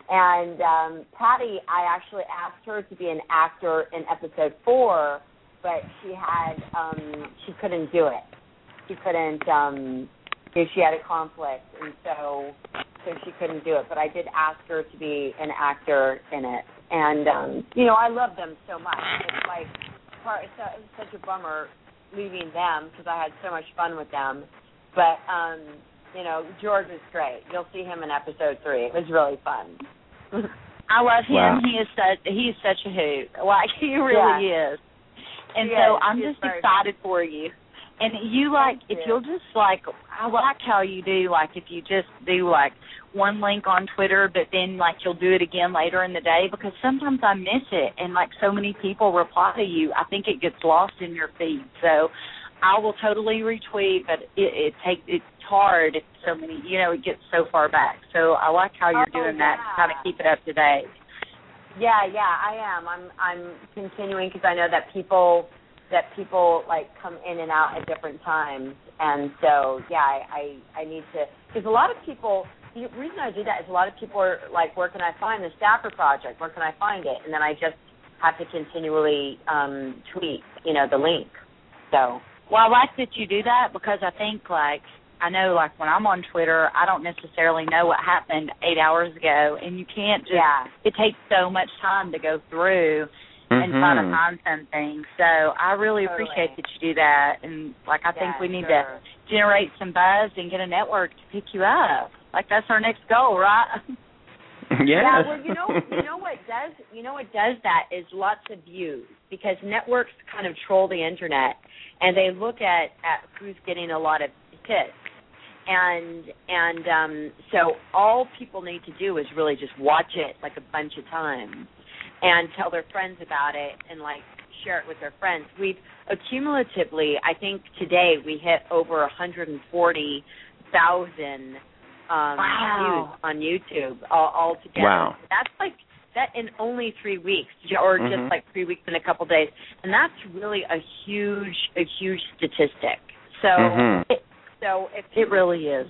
And um Patty, I actually asked her to be an actor in episode four, but she had um she couldn't do it. She couldn't um if she had a conflict and so so she couldn't do it. But I did ask her to be an actor in it. And um, you know, I love them so much. It's like part it's, so- it's such a bummer leaving them because I had so much fun with them. But um, you know, George is great. You'll see him in episode three. It was really fun.
I love him.
Wow.
He is such he is such a hoot. Like he really is. And
He
so
is.
I'm
He
just
very
excited for you. And you like
Thank
if
you.
you'll just like I like how you do like if you just do like one link on Twitter but then like you'll do it again later in the day because sometimes I miss it and like so many people reply to you. I think it gets lost in your feed. So I will totally retweet, but it, it take it's hard. It's so many, you know, it gets so far back. So I like how you're
Oh,
doing that,
yeah.
kind of keep it up to date.
Yeah, yeah, I am. I'm I'm continuing because I know that people that people like come in and out at different times, and so yeah, I I, I need to because a lot of people. The reason I do that is a lot of people are like, where can I find the Stafford Project? Where can I find it? And then I just have to continually um tweet, you know, the link. So
Well, I like that you do that because I think like I know like when I'm on Twitter, I don't necessarily know what happened eight hours ago, and you can't just.
yeah,
It takes so much time to go through and try to
Mhm.
find something. So I really
Totally.
appreciate that you do that, and like I think we need
sure.
to generate some buzz and get a network to pick you up. Like that's our next goal, right?
yes.
Yeah, well, you know, you know what does, you know what does that is lots of views because networks kind of troll the internet and they look at at who's getting a lot of hits, and and um so all people need to do is really just watch it like a bunch of times and tell their friends about it and like share it with their friends. We've accumulatively, I think today we hit over 140,000 um
Wow.
views on YouTube all, all together.
Wow.
That's like that in only three weeks, j- or
Mhm.
just like three weeks and a couple days, and that's really a huge, a huge statistic. So,
Mhm.
it, so if
it really is.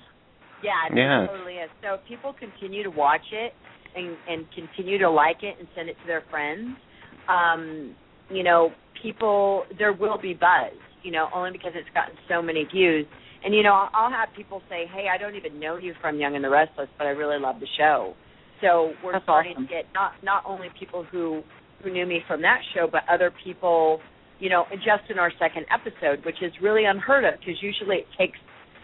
yeah, it
Yes.
totally is. So if people continue to watch it and and continue to like it and send it to their friends, um, you know, people there will be buzz. You know, only because it's gotten so many views. And you know, I'll- have people say, "Hey, I don't even know you from Young and the Restless, but I really love the show." So we're
That's
starting
awesome.
to get not not only people who who knew me from that show, but other people, you know, just in our second episode, which is really unheard of because usually it takes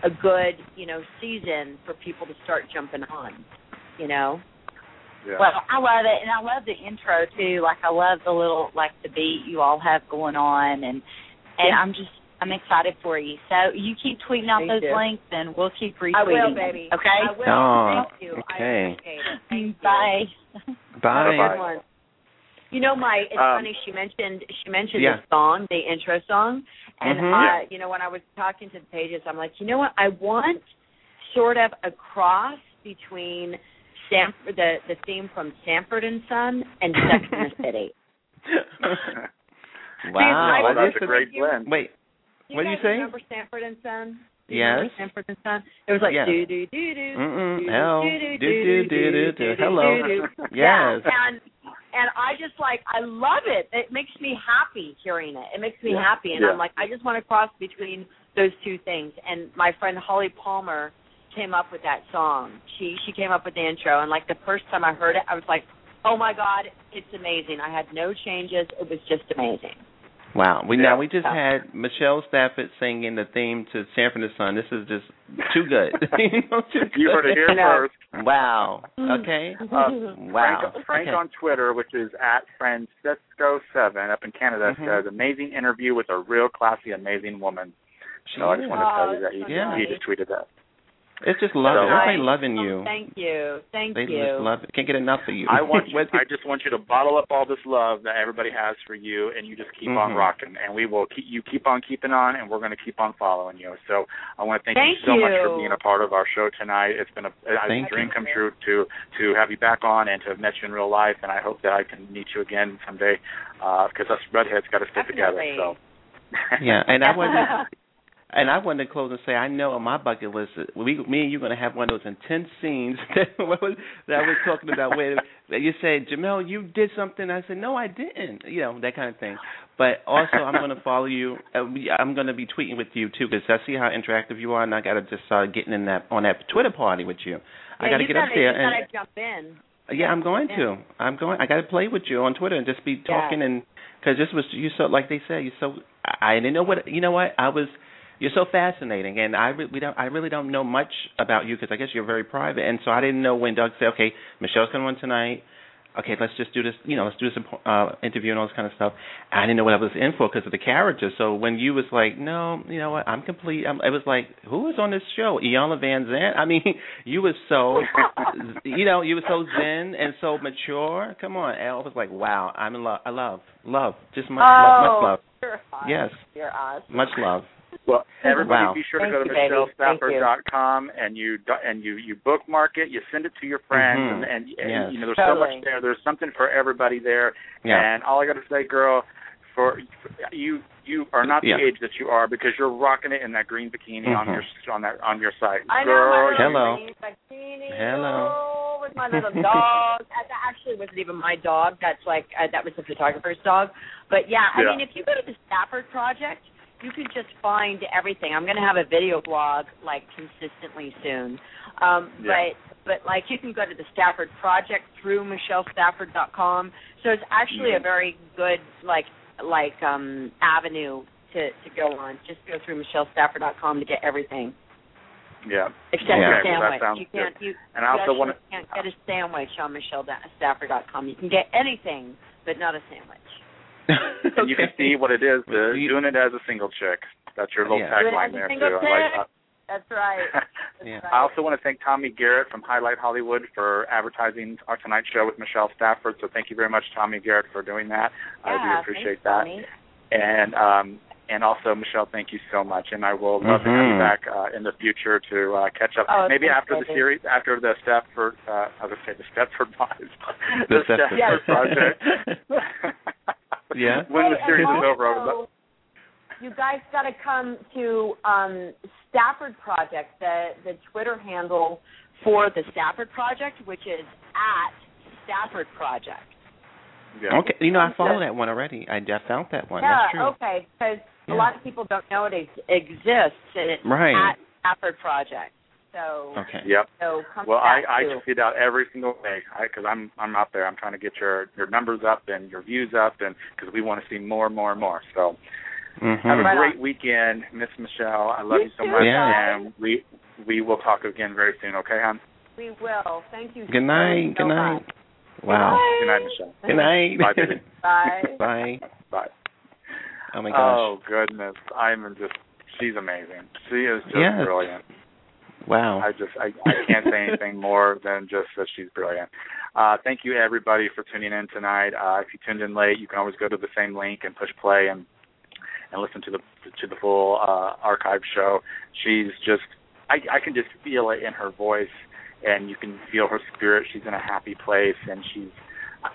a good, you know, season for people to start jumping on. You know.
Yeah.
Well, I love it, and I love the intro too. Like I love the little like the beat you all have going on, and and
Yeah.
I'm just I'm excited for you. So you keep tweeting out
Thank
those
you.
links, and we'll keep retweeting.
I will,
them,
baby.
Okay.
I will.
Oh,
Thank you.
okay.
I appreciate it. Thank you.
Bye.
Bye.
Bye.
Good one. You know, my it's
Um,
funny. She mentioned she mentioned
Yeah.
the song, the intro song, and
Mhm.
uh, you know, when I was talking to the pages, I'm like, you know what? I want sort of a cross between Sanford, the the theme from Sanford and Son and Sex in the City.
wow.
I-
well, that's a great blend.
Wait. What did you
guys
say?
Remember Sanford and Son? Do you
Yes.
remember Sanford and Son. It was like
Yes.
do do do do. Do,
Hell.
do,
Do,
do,
do, do, do, do. Hello.
do, do.
Yes.
Yeah, and and I just like I love it. It makes me happy hearing it. It makes me
Yeah.
happy, and
Yeah.
I'm like I just want to cross between those two things. And my friend Holly Palmer came up with that song. She she came up with the intro, and like the first time I heard it, I was like, oh my god, it's amazing. I had no changes. It was just amazing.
Wow. We
Yeah.
now we just had Michelle Stafford singing the theme to Sanford and Son. This is just too good. you know, too
You heard it here
good.
first.
Wow. Okay.
Uh,
Wow.
Frank, Frank
Okay.
on Twitter, which is at Francisco7 up in Canada,
Mhm.
says, amazing interview with a real classy, amazing woman.
She
So I just wanted to tell
Oh,
you that he,
that's
so
he just tweeted that.
It's just love.
So-
Everybody
Nice.
loving
Oh,
you.
thank you, thank
they
you.
just love it. Can't get enough of you.
I want you, I just want you to bottle up all this love that everybody has for you, and you just keep on
Mhm.
rocking. And we will keep you keep on keeping on, and we're going to keep on following you. So I want to thank,
Thank
you so much for being a part of our show tonight. It's been a, a dream come true to to have you back on and to have met you in real life. And I hope that I can meet you again someday, because us redheads got to stick together. So.
yeah, and I wanted and I wanted to close and say I know on my bucket list we me and you're going to have one of those intense scenes that, what was, that I was talking about where you said Jamel you did something I said no I didn't you know that kind of thing but also I'm going to follow you I'm going to be tweeting with you too because I see how interactive you are and I got to just start getting in that on that Twitter party with you I
Yeah,
got to
you
get
gotta,
up there
you
and
gotta jump in.
yeah, I'm going
Yeah.
to. I'm going. I got to play with you on Twitter and just be talking and because this was you so like they say you so I, I didn't know what you know what I was. You're so fascinating, and I re- we don't. I really don't know much about you because I guess you're very private, and so I didn't know when Doug said, "Okay, Michelle's coming on tonight. Okay, let's just do this. You know, let's do this uh, interview and all this kind of stuff." I didn't know what I was in for because of the character. So when you was like, "No, you know what? I'm complete," I'm, it was like, who is on this show? Iyanla Vanzant." I mean, you was so, you know, you were so zen and so mature. Come on, I was like, "Wow, I'm in love. I love, love, just much, love, much love."
You're awesome.
Yes.
You're awesome.
Much love.
Well, everybody,
Wow.
be sure
Thank
to go to
you, baby. Thank you.
and you do- and you you bookmark it. You send it to your friends,
Mhm.
and, and, and
Yes.
you know there's so much there. There's something for everybody there.
Yeah.
And all I got to say, girl, for you you are not the
Yeah.
age that you are because you're rocking it in that green bikini on
Mhm.
your on that on your site.
I know my little
Hello.
bikini.
Hello.
Oh, with my little dog. that that actually wasn't even my dog. That's like uh, that was the photographer's dog. But yeah, I
Yeah.
mean, if you go to the Stafford Project, you can just find everything. I'm going to have a video blog like consistently soon. Um,
Yeah.
But but like you can go to the Stafford Project through michellestafford.com. So it's actually a
Mhm.
very good like like um avenue to to go on. Just go through michellestafford.com to get everything
yeah.
except
Yeah.
a
Okay, well, that
sandwich. you can't
good.
you
And I also want to
can't get a sandwich on michellestafford.com. You can get anything, but not a sandwich.
and you can see what it is the,
You-
doing it as a single chick. That's your little
Yeah.
Do
tagline there too. I like that.
That's right. That's
Yeah.
right.
I also want to thank Tommy Garrett from Highlight Hollywood for advertising our Tonight Show with Michelle Stafford. So thank you very much, Tommy Garrett, for doing that. I do appreciate
thanks,
that.
Tony.
And um, and also Michelle, thank you so much. And I will love to have you
Mhm.
back uh, in the future to uh, catch up.
Oh,
Maybe after the series, after the Stafford, uh, I was going to say the Stepford Wives,
The
Stafford
Stepford.
Project.
Yeah.
when the series
and
is over, I would love.
You guys got to come to um, Stafford Project, the the Twitter handle for the Stafford Project, which is at Stafford Project.
Yeah.
Okay, you know I follow that one already. I, I found that one.
yeah,
That's true.
okay, because
Yeah.
a lot of people don't know it ex- exists, and it's
Right.
at Stafford Project. So,
Okay.
Yep.
so come
Well, I I
too.
check it out every single day because I'm I'm out there. I'm trying to get your your numbers up and your views up, and because we want to see more and more and more. So
Mhm.
have a
Right
great
on.
weekend, Miss Michelle. I love
You
you so much,
Yeah.
and we we will talk again very soon. Okay, hon.
We will. Thank you.
Good night.
so
Good night.
much.
Wow.
Good night, Michelle.
Good night.
Bye, baby.
Bye.
Bye.
Bye.
Oh my gosh.
Oh goodness, I'm just she's amazing. She is just
Yes.
brilliant.
Wow.
I just I, I can't say anything more than just that she's brilliant. Uh, thank you everybody for tuning in tonight. Uh, if you tuned in late, you can always go to the same link and push play and and listen to the to the full uh, archive show. She's just I I can just feel it in her voice, and you can feel her spirit. She's in a happy place, and she's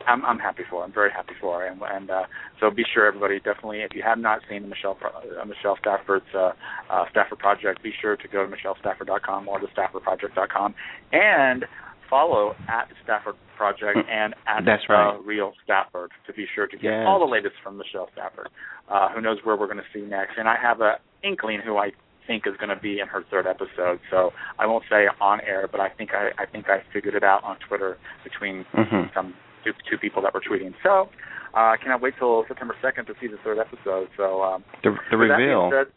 I'm I'm happy for. I'm very happy for and and uh, so be sure everybody definitely if you have not seen the Michelle uh, Michelle Stafford's uh, uh, Stafford Project, be sure to go to michellestafford.com or the staffordproject.com and follow at Stafford Project and at
That's
uh. Real Stafford to be sure to get
Yes.
all the latest from Michelle Stafford. Uh, who knows where we're going to see next? And I have a inkling who I think is going to be in her third episode. So I won't say on air, but I think I I think I figured it out on Twitter between
Mhm.
some two, two people that were tweeting. So uh, I cannot wait till September second to see the third episode. So um,
The the
being
reveal.
said-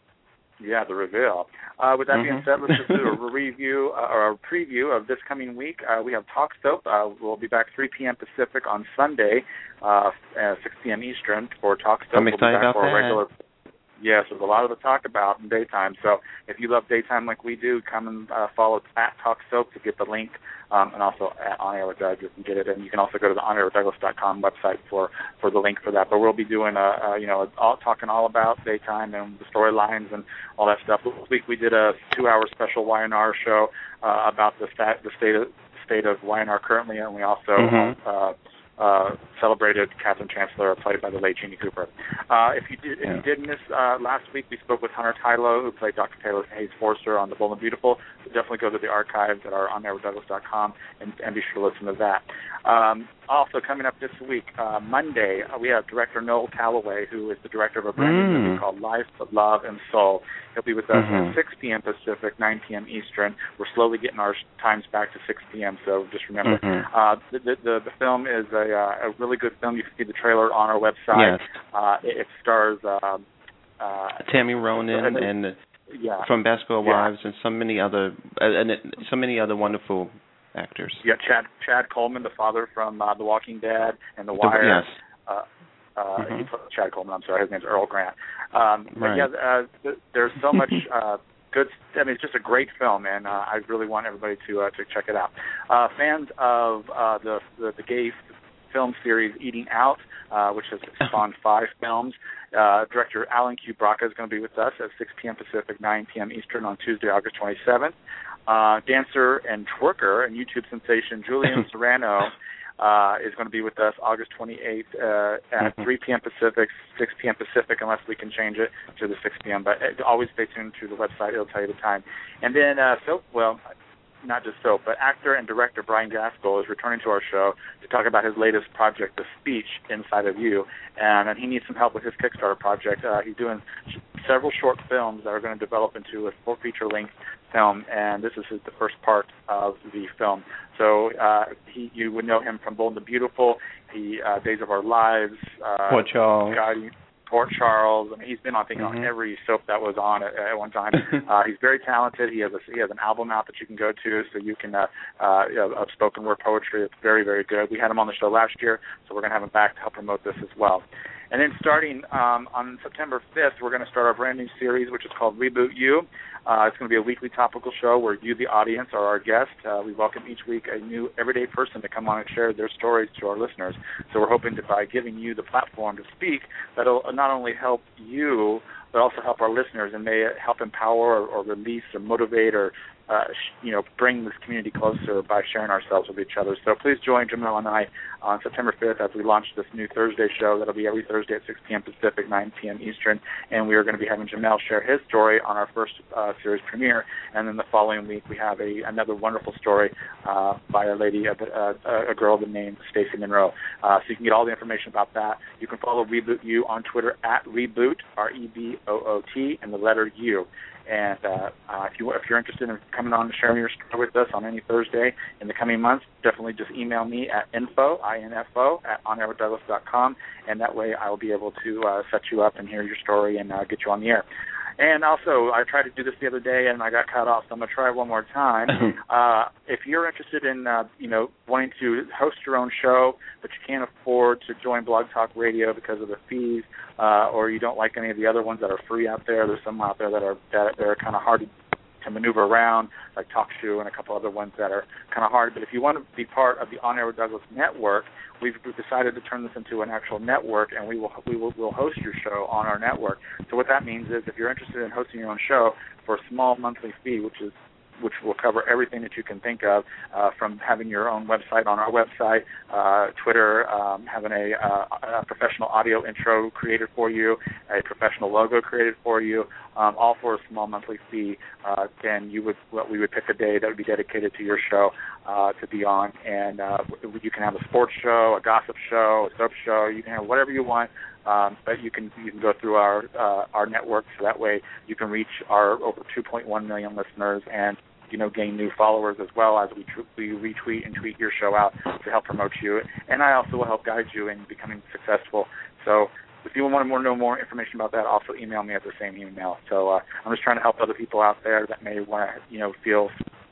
yeah, the reveal. Uh, with that being
Mhm.
said, let's just do a review uh, or a preview of this coming week. Uh, we have Talk Soap. Uh, we'll be back 3 p.m. Pacific on Sunday, uh, uh, 6 p.m. Eastern for Talk Soap.
I'm
we'll be back
about
for a
that.
regular. Yes, there's a lot of to talk about in daytime. So if you love daytime like we do, come and uh, follow at Talk Soap to get the link, um, and also at On Air with Doug, you can get it. And you can also go to the OnAirWithDouglas.com website for for the link for that. But we'll be doing a, a you know all talking all about daytime and the storylines and all that stuff. This week we did a two-hour special Y&R show uh, about the stat, the state of state of Y&R currently, and we also
Mhm.
uh, uh, celebrated Catherine Chancellor, played by the late Jeanne Cooper. Uh, if you did, if
Yeah.
you did miss uh, last week, we spoke with Hunter Tylo, who played Dr. Taylor Hayes Forster on The Bold and Beautiful. So definitely go to the archives that are on there and, and be sure to listen to that. Um, also coming up this week, uh, Monday, uh, we have director Noel Calloway, who is the director of a brand new
Mm.
movie called Life, of Love, and Soul. He'll be with us
Mhm.
at 6 p.m. Pacific, 9 p.m. Eastern. We're slowly getting our times back to 6 p.m. So just remember,
Mhm.
uh, the, the the the film is a uh, a really good film. You can see the trailer on our website.
Yes.
Uh, it, it stars. Um, uh,
Tami Roman and
yeah,
from Basketball
Yeah.
Wives and so many other and so many other wonderful actors.
yeah, Chad Chad Coleman, the father from uh, The Walking Dead and The
The-
Wire.
yes.
Uh, uh,
Mhm.
Chad Coleman. I'm sorry, his name's Earl Grant. Um, but
Right.
yeah, uh, th- there's so much uh, good. I mean, it's just a great film, and uh, I really want everybody to uh, to check it out. Uh, fans of uh, the, the the gay film series Eating Out, uh, which has spawned five films. Uh, director Alan Q. Brocka is going to be with us at 6 p.m. Pacific, 9 p.m. Eastern on Tuesday, August 27th. Uh, dancer and twerker and YouTube sensation Julian Serrano uh, is going to be with us August 28th uh, at
Mhm.
3 p.m. Pacific, 6 p.m. Pacific, unless we can change it to the 6 p.m. But uh, always stay tuned to the website; it'll tell you the time. And then, uh, so well, not just soap, but actor and director Brian Gaskill is returning to our show to talk about his latest project, The Speech Inside of You, and, and he needs some help with his Kickstarter project. Uh, he's doing sh- several short films that are going to develop into a full feature-length film, and this is his, the first part of the film. So uh, he, you would know him from Bold and the Beautiful, the uh, Days of Our Lives, uh,
Port Charles.
Guiding- Port Charles. I mean, he's been on, I think, on
Mhm.
every soap that was on at, at one time. uh, he's very talented. He has a he has an album out that you can go to, so you can uh, uh, you know, of spoken word poetry. It's very very good. We had him on the show last year, so we're gonna have him back to help promote this as well. And then starting um, on September 5th, we're going to start our brand new series, which is called Reboot You. Uh, it's going to be a weekly topical show where you, the audience, are our guest. Uh, we welcome each week a new everyday person to come on and share their stories to our listeners. So we're hoping that by giving you the platform to speak, that'll not only help you, but also help our listeners and may help empower or, or release or motivate or uh, you know bring this community closer by sharing ourselves with each other. So please join Jamel and I on September 5th as we launch this new Thursday show. That'll be every Thursday at 6 p.m. Pacific, 9 p.m. Eastern, and we are going to be having Jamel share his story on our first uh, series premiere. And then the following week we have a another wonderful story uh, by a lady, a, a, girl named Stacey Monroe. Uh, so you can get all the information about that. You can follow Reboot You on Twitter at Reboot R E B O O T and the letter U. And uh, uh, if you if you're interested in coming on and sharing your story with us on any Thursday in the coming months, definitely just email me at info i n f o at onairwithdouglas.com, and that way I will be able to uh, set you up and hear your story and uh, get you on the air. And also, I tried to do this the other day and I got cut off, so I'm gonna try it one more time. uh, if you're interested in, uh, you know, wanting to host your own show, but you can't afford to join Blog Talk Radio because of the fees, uh, or you don't like any of the other ones that are free out there, there's some out there that are that, that are kind of hard to to maneuver around, like TalkShoe and a couple other ones that are kind of hard. But if you want to be part of the On Air with Douglas network, we've we've decided to turn this into an actual network, and we will we will we'll host your show on our network. So what that means is, if you're interested in hosting your own show for a small monthly fee, which is which will cover everything that you can think of, uh, from having your own website on our website, uh, Twitter, um, having a, uh, a professional audio intro created for you, a professional logo created for you, um, all for a small monthly fee. Uh, then you would we would pick a day that would be dedicated to your show uh, to be on, and you can have a sports show, a gossip show, a soap show. You can have whatever you want. Um, but you can you can go through our uh, our network, so that way you can reach our over 2.1 million listeners and you know gain new followers as well as we tr- we retweet and tweet your show out to help promote you. And I also will help guide you in becoming successful. So if you want to know more information about that, also email me at the same email. So uh, I'm just trying to help other people out there that may want to you know feel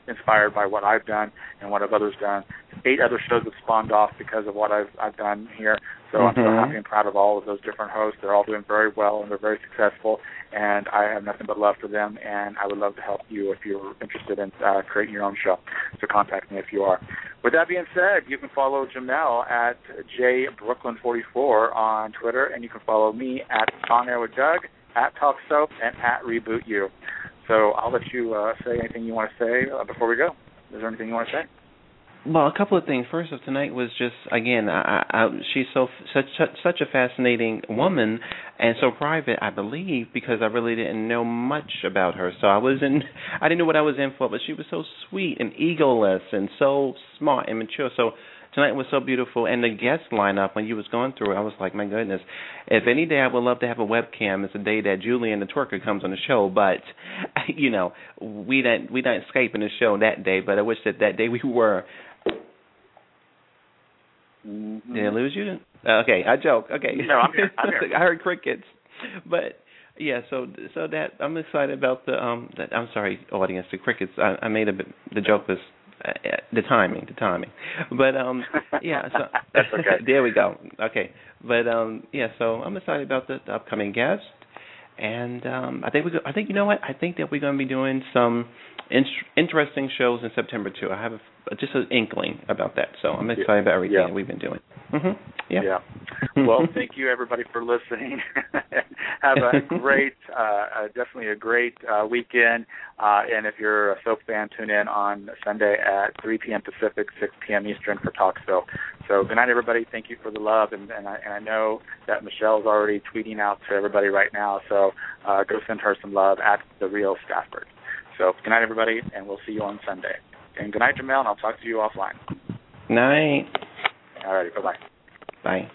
inspired by what I've done and what have others done. Eight other shows have spawned off because of what I've I've done here. So I'm so happy and proud of all of those different hosts. They're all doing very well and they're very successful. And I have nothing but love for them. And I would love to help you if you're interested in uh, creating your own show. So contact me if you are. With that being said, you can follow Jamel at jbrooklyn44 on Twitter, and you can follow me at On Air with Doug, at Talk Soap, and at Reboot You. So I'll let you uh, say anything you want to say uh, before we go. Is there anything you want to say?
Well, a couple of things. First of tonight was just again, I, I, she's so such such a fascinating woman and so private, I believe, because I really didn't know much about her. So I was in, I didn't know what I was in for, but she was so sweet and egoless and so smart and mature. So tonight was so beautiful, and the guest lineup when you was going through, I was like, my goodness. If any day I would love to have a webcam, it's the day that Julian the twerker comes on the show. But you know, we didn't we didn't Skype in the show that day. But I wish that that day we were.
Mm-hmm.
Did I lose you? Uh, okay, I joke. Okay,
No, I'm here. I'm here.
I heard crickets, but yeah. So so that I'm excited about the um. That, I'm sorry, audience. The crickets. I, I made a bit. The joke was uh, the timing. The timing. But um. Yeah. So
That's okay.
there we go. Okay. But um. Yeah. So I'm excited about the, the upcoming guest. and um, I think we. Go, I think you know what? I think that we're going to be doing some in- interesting shows in September too. I have a, just an inkling about that, so I'm excited about everything
Yeah.
that we've been doing. hmm Yeah.
Yeah. Well, thank you everybody for listening. Have a great, uh, uh, definitely a great uh, weekend. Uh, and if you're a Soap fan, tune in on Sunday at 3 p.m. Pacific, 6 p.m. Eastern for Talksville. So good night, everybody. Thank you for the love, and, and, I, and I know that Michelle's already tweeting out to everybody right now. So uh, go send her some love at the real Stafford. So good night, everybody, and we'll see you on Sunday. And good night, Jamel, and I'll talk to you offline.
Night.
All righty, bye bye.
Bye.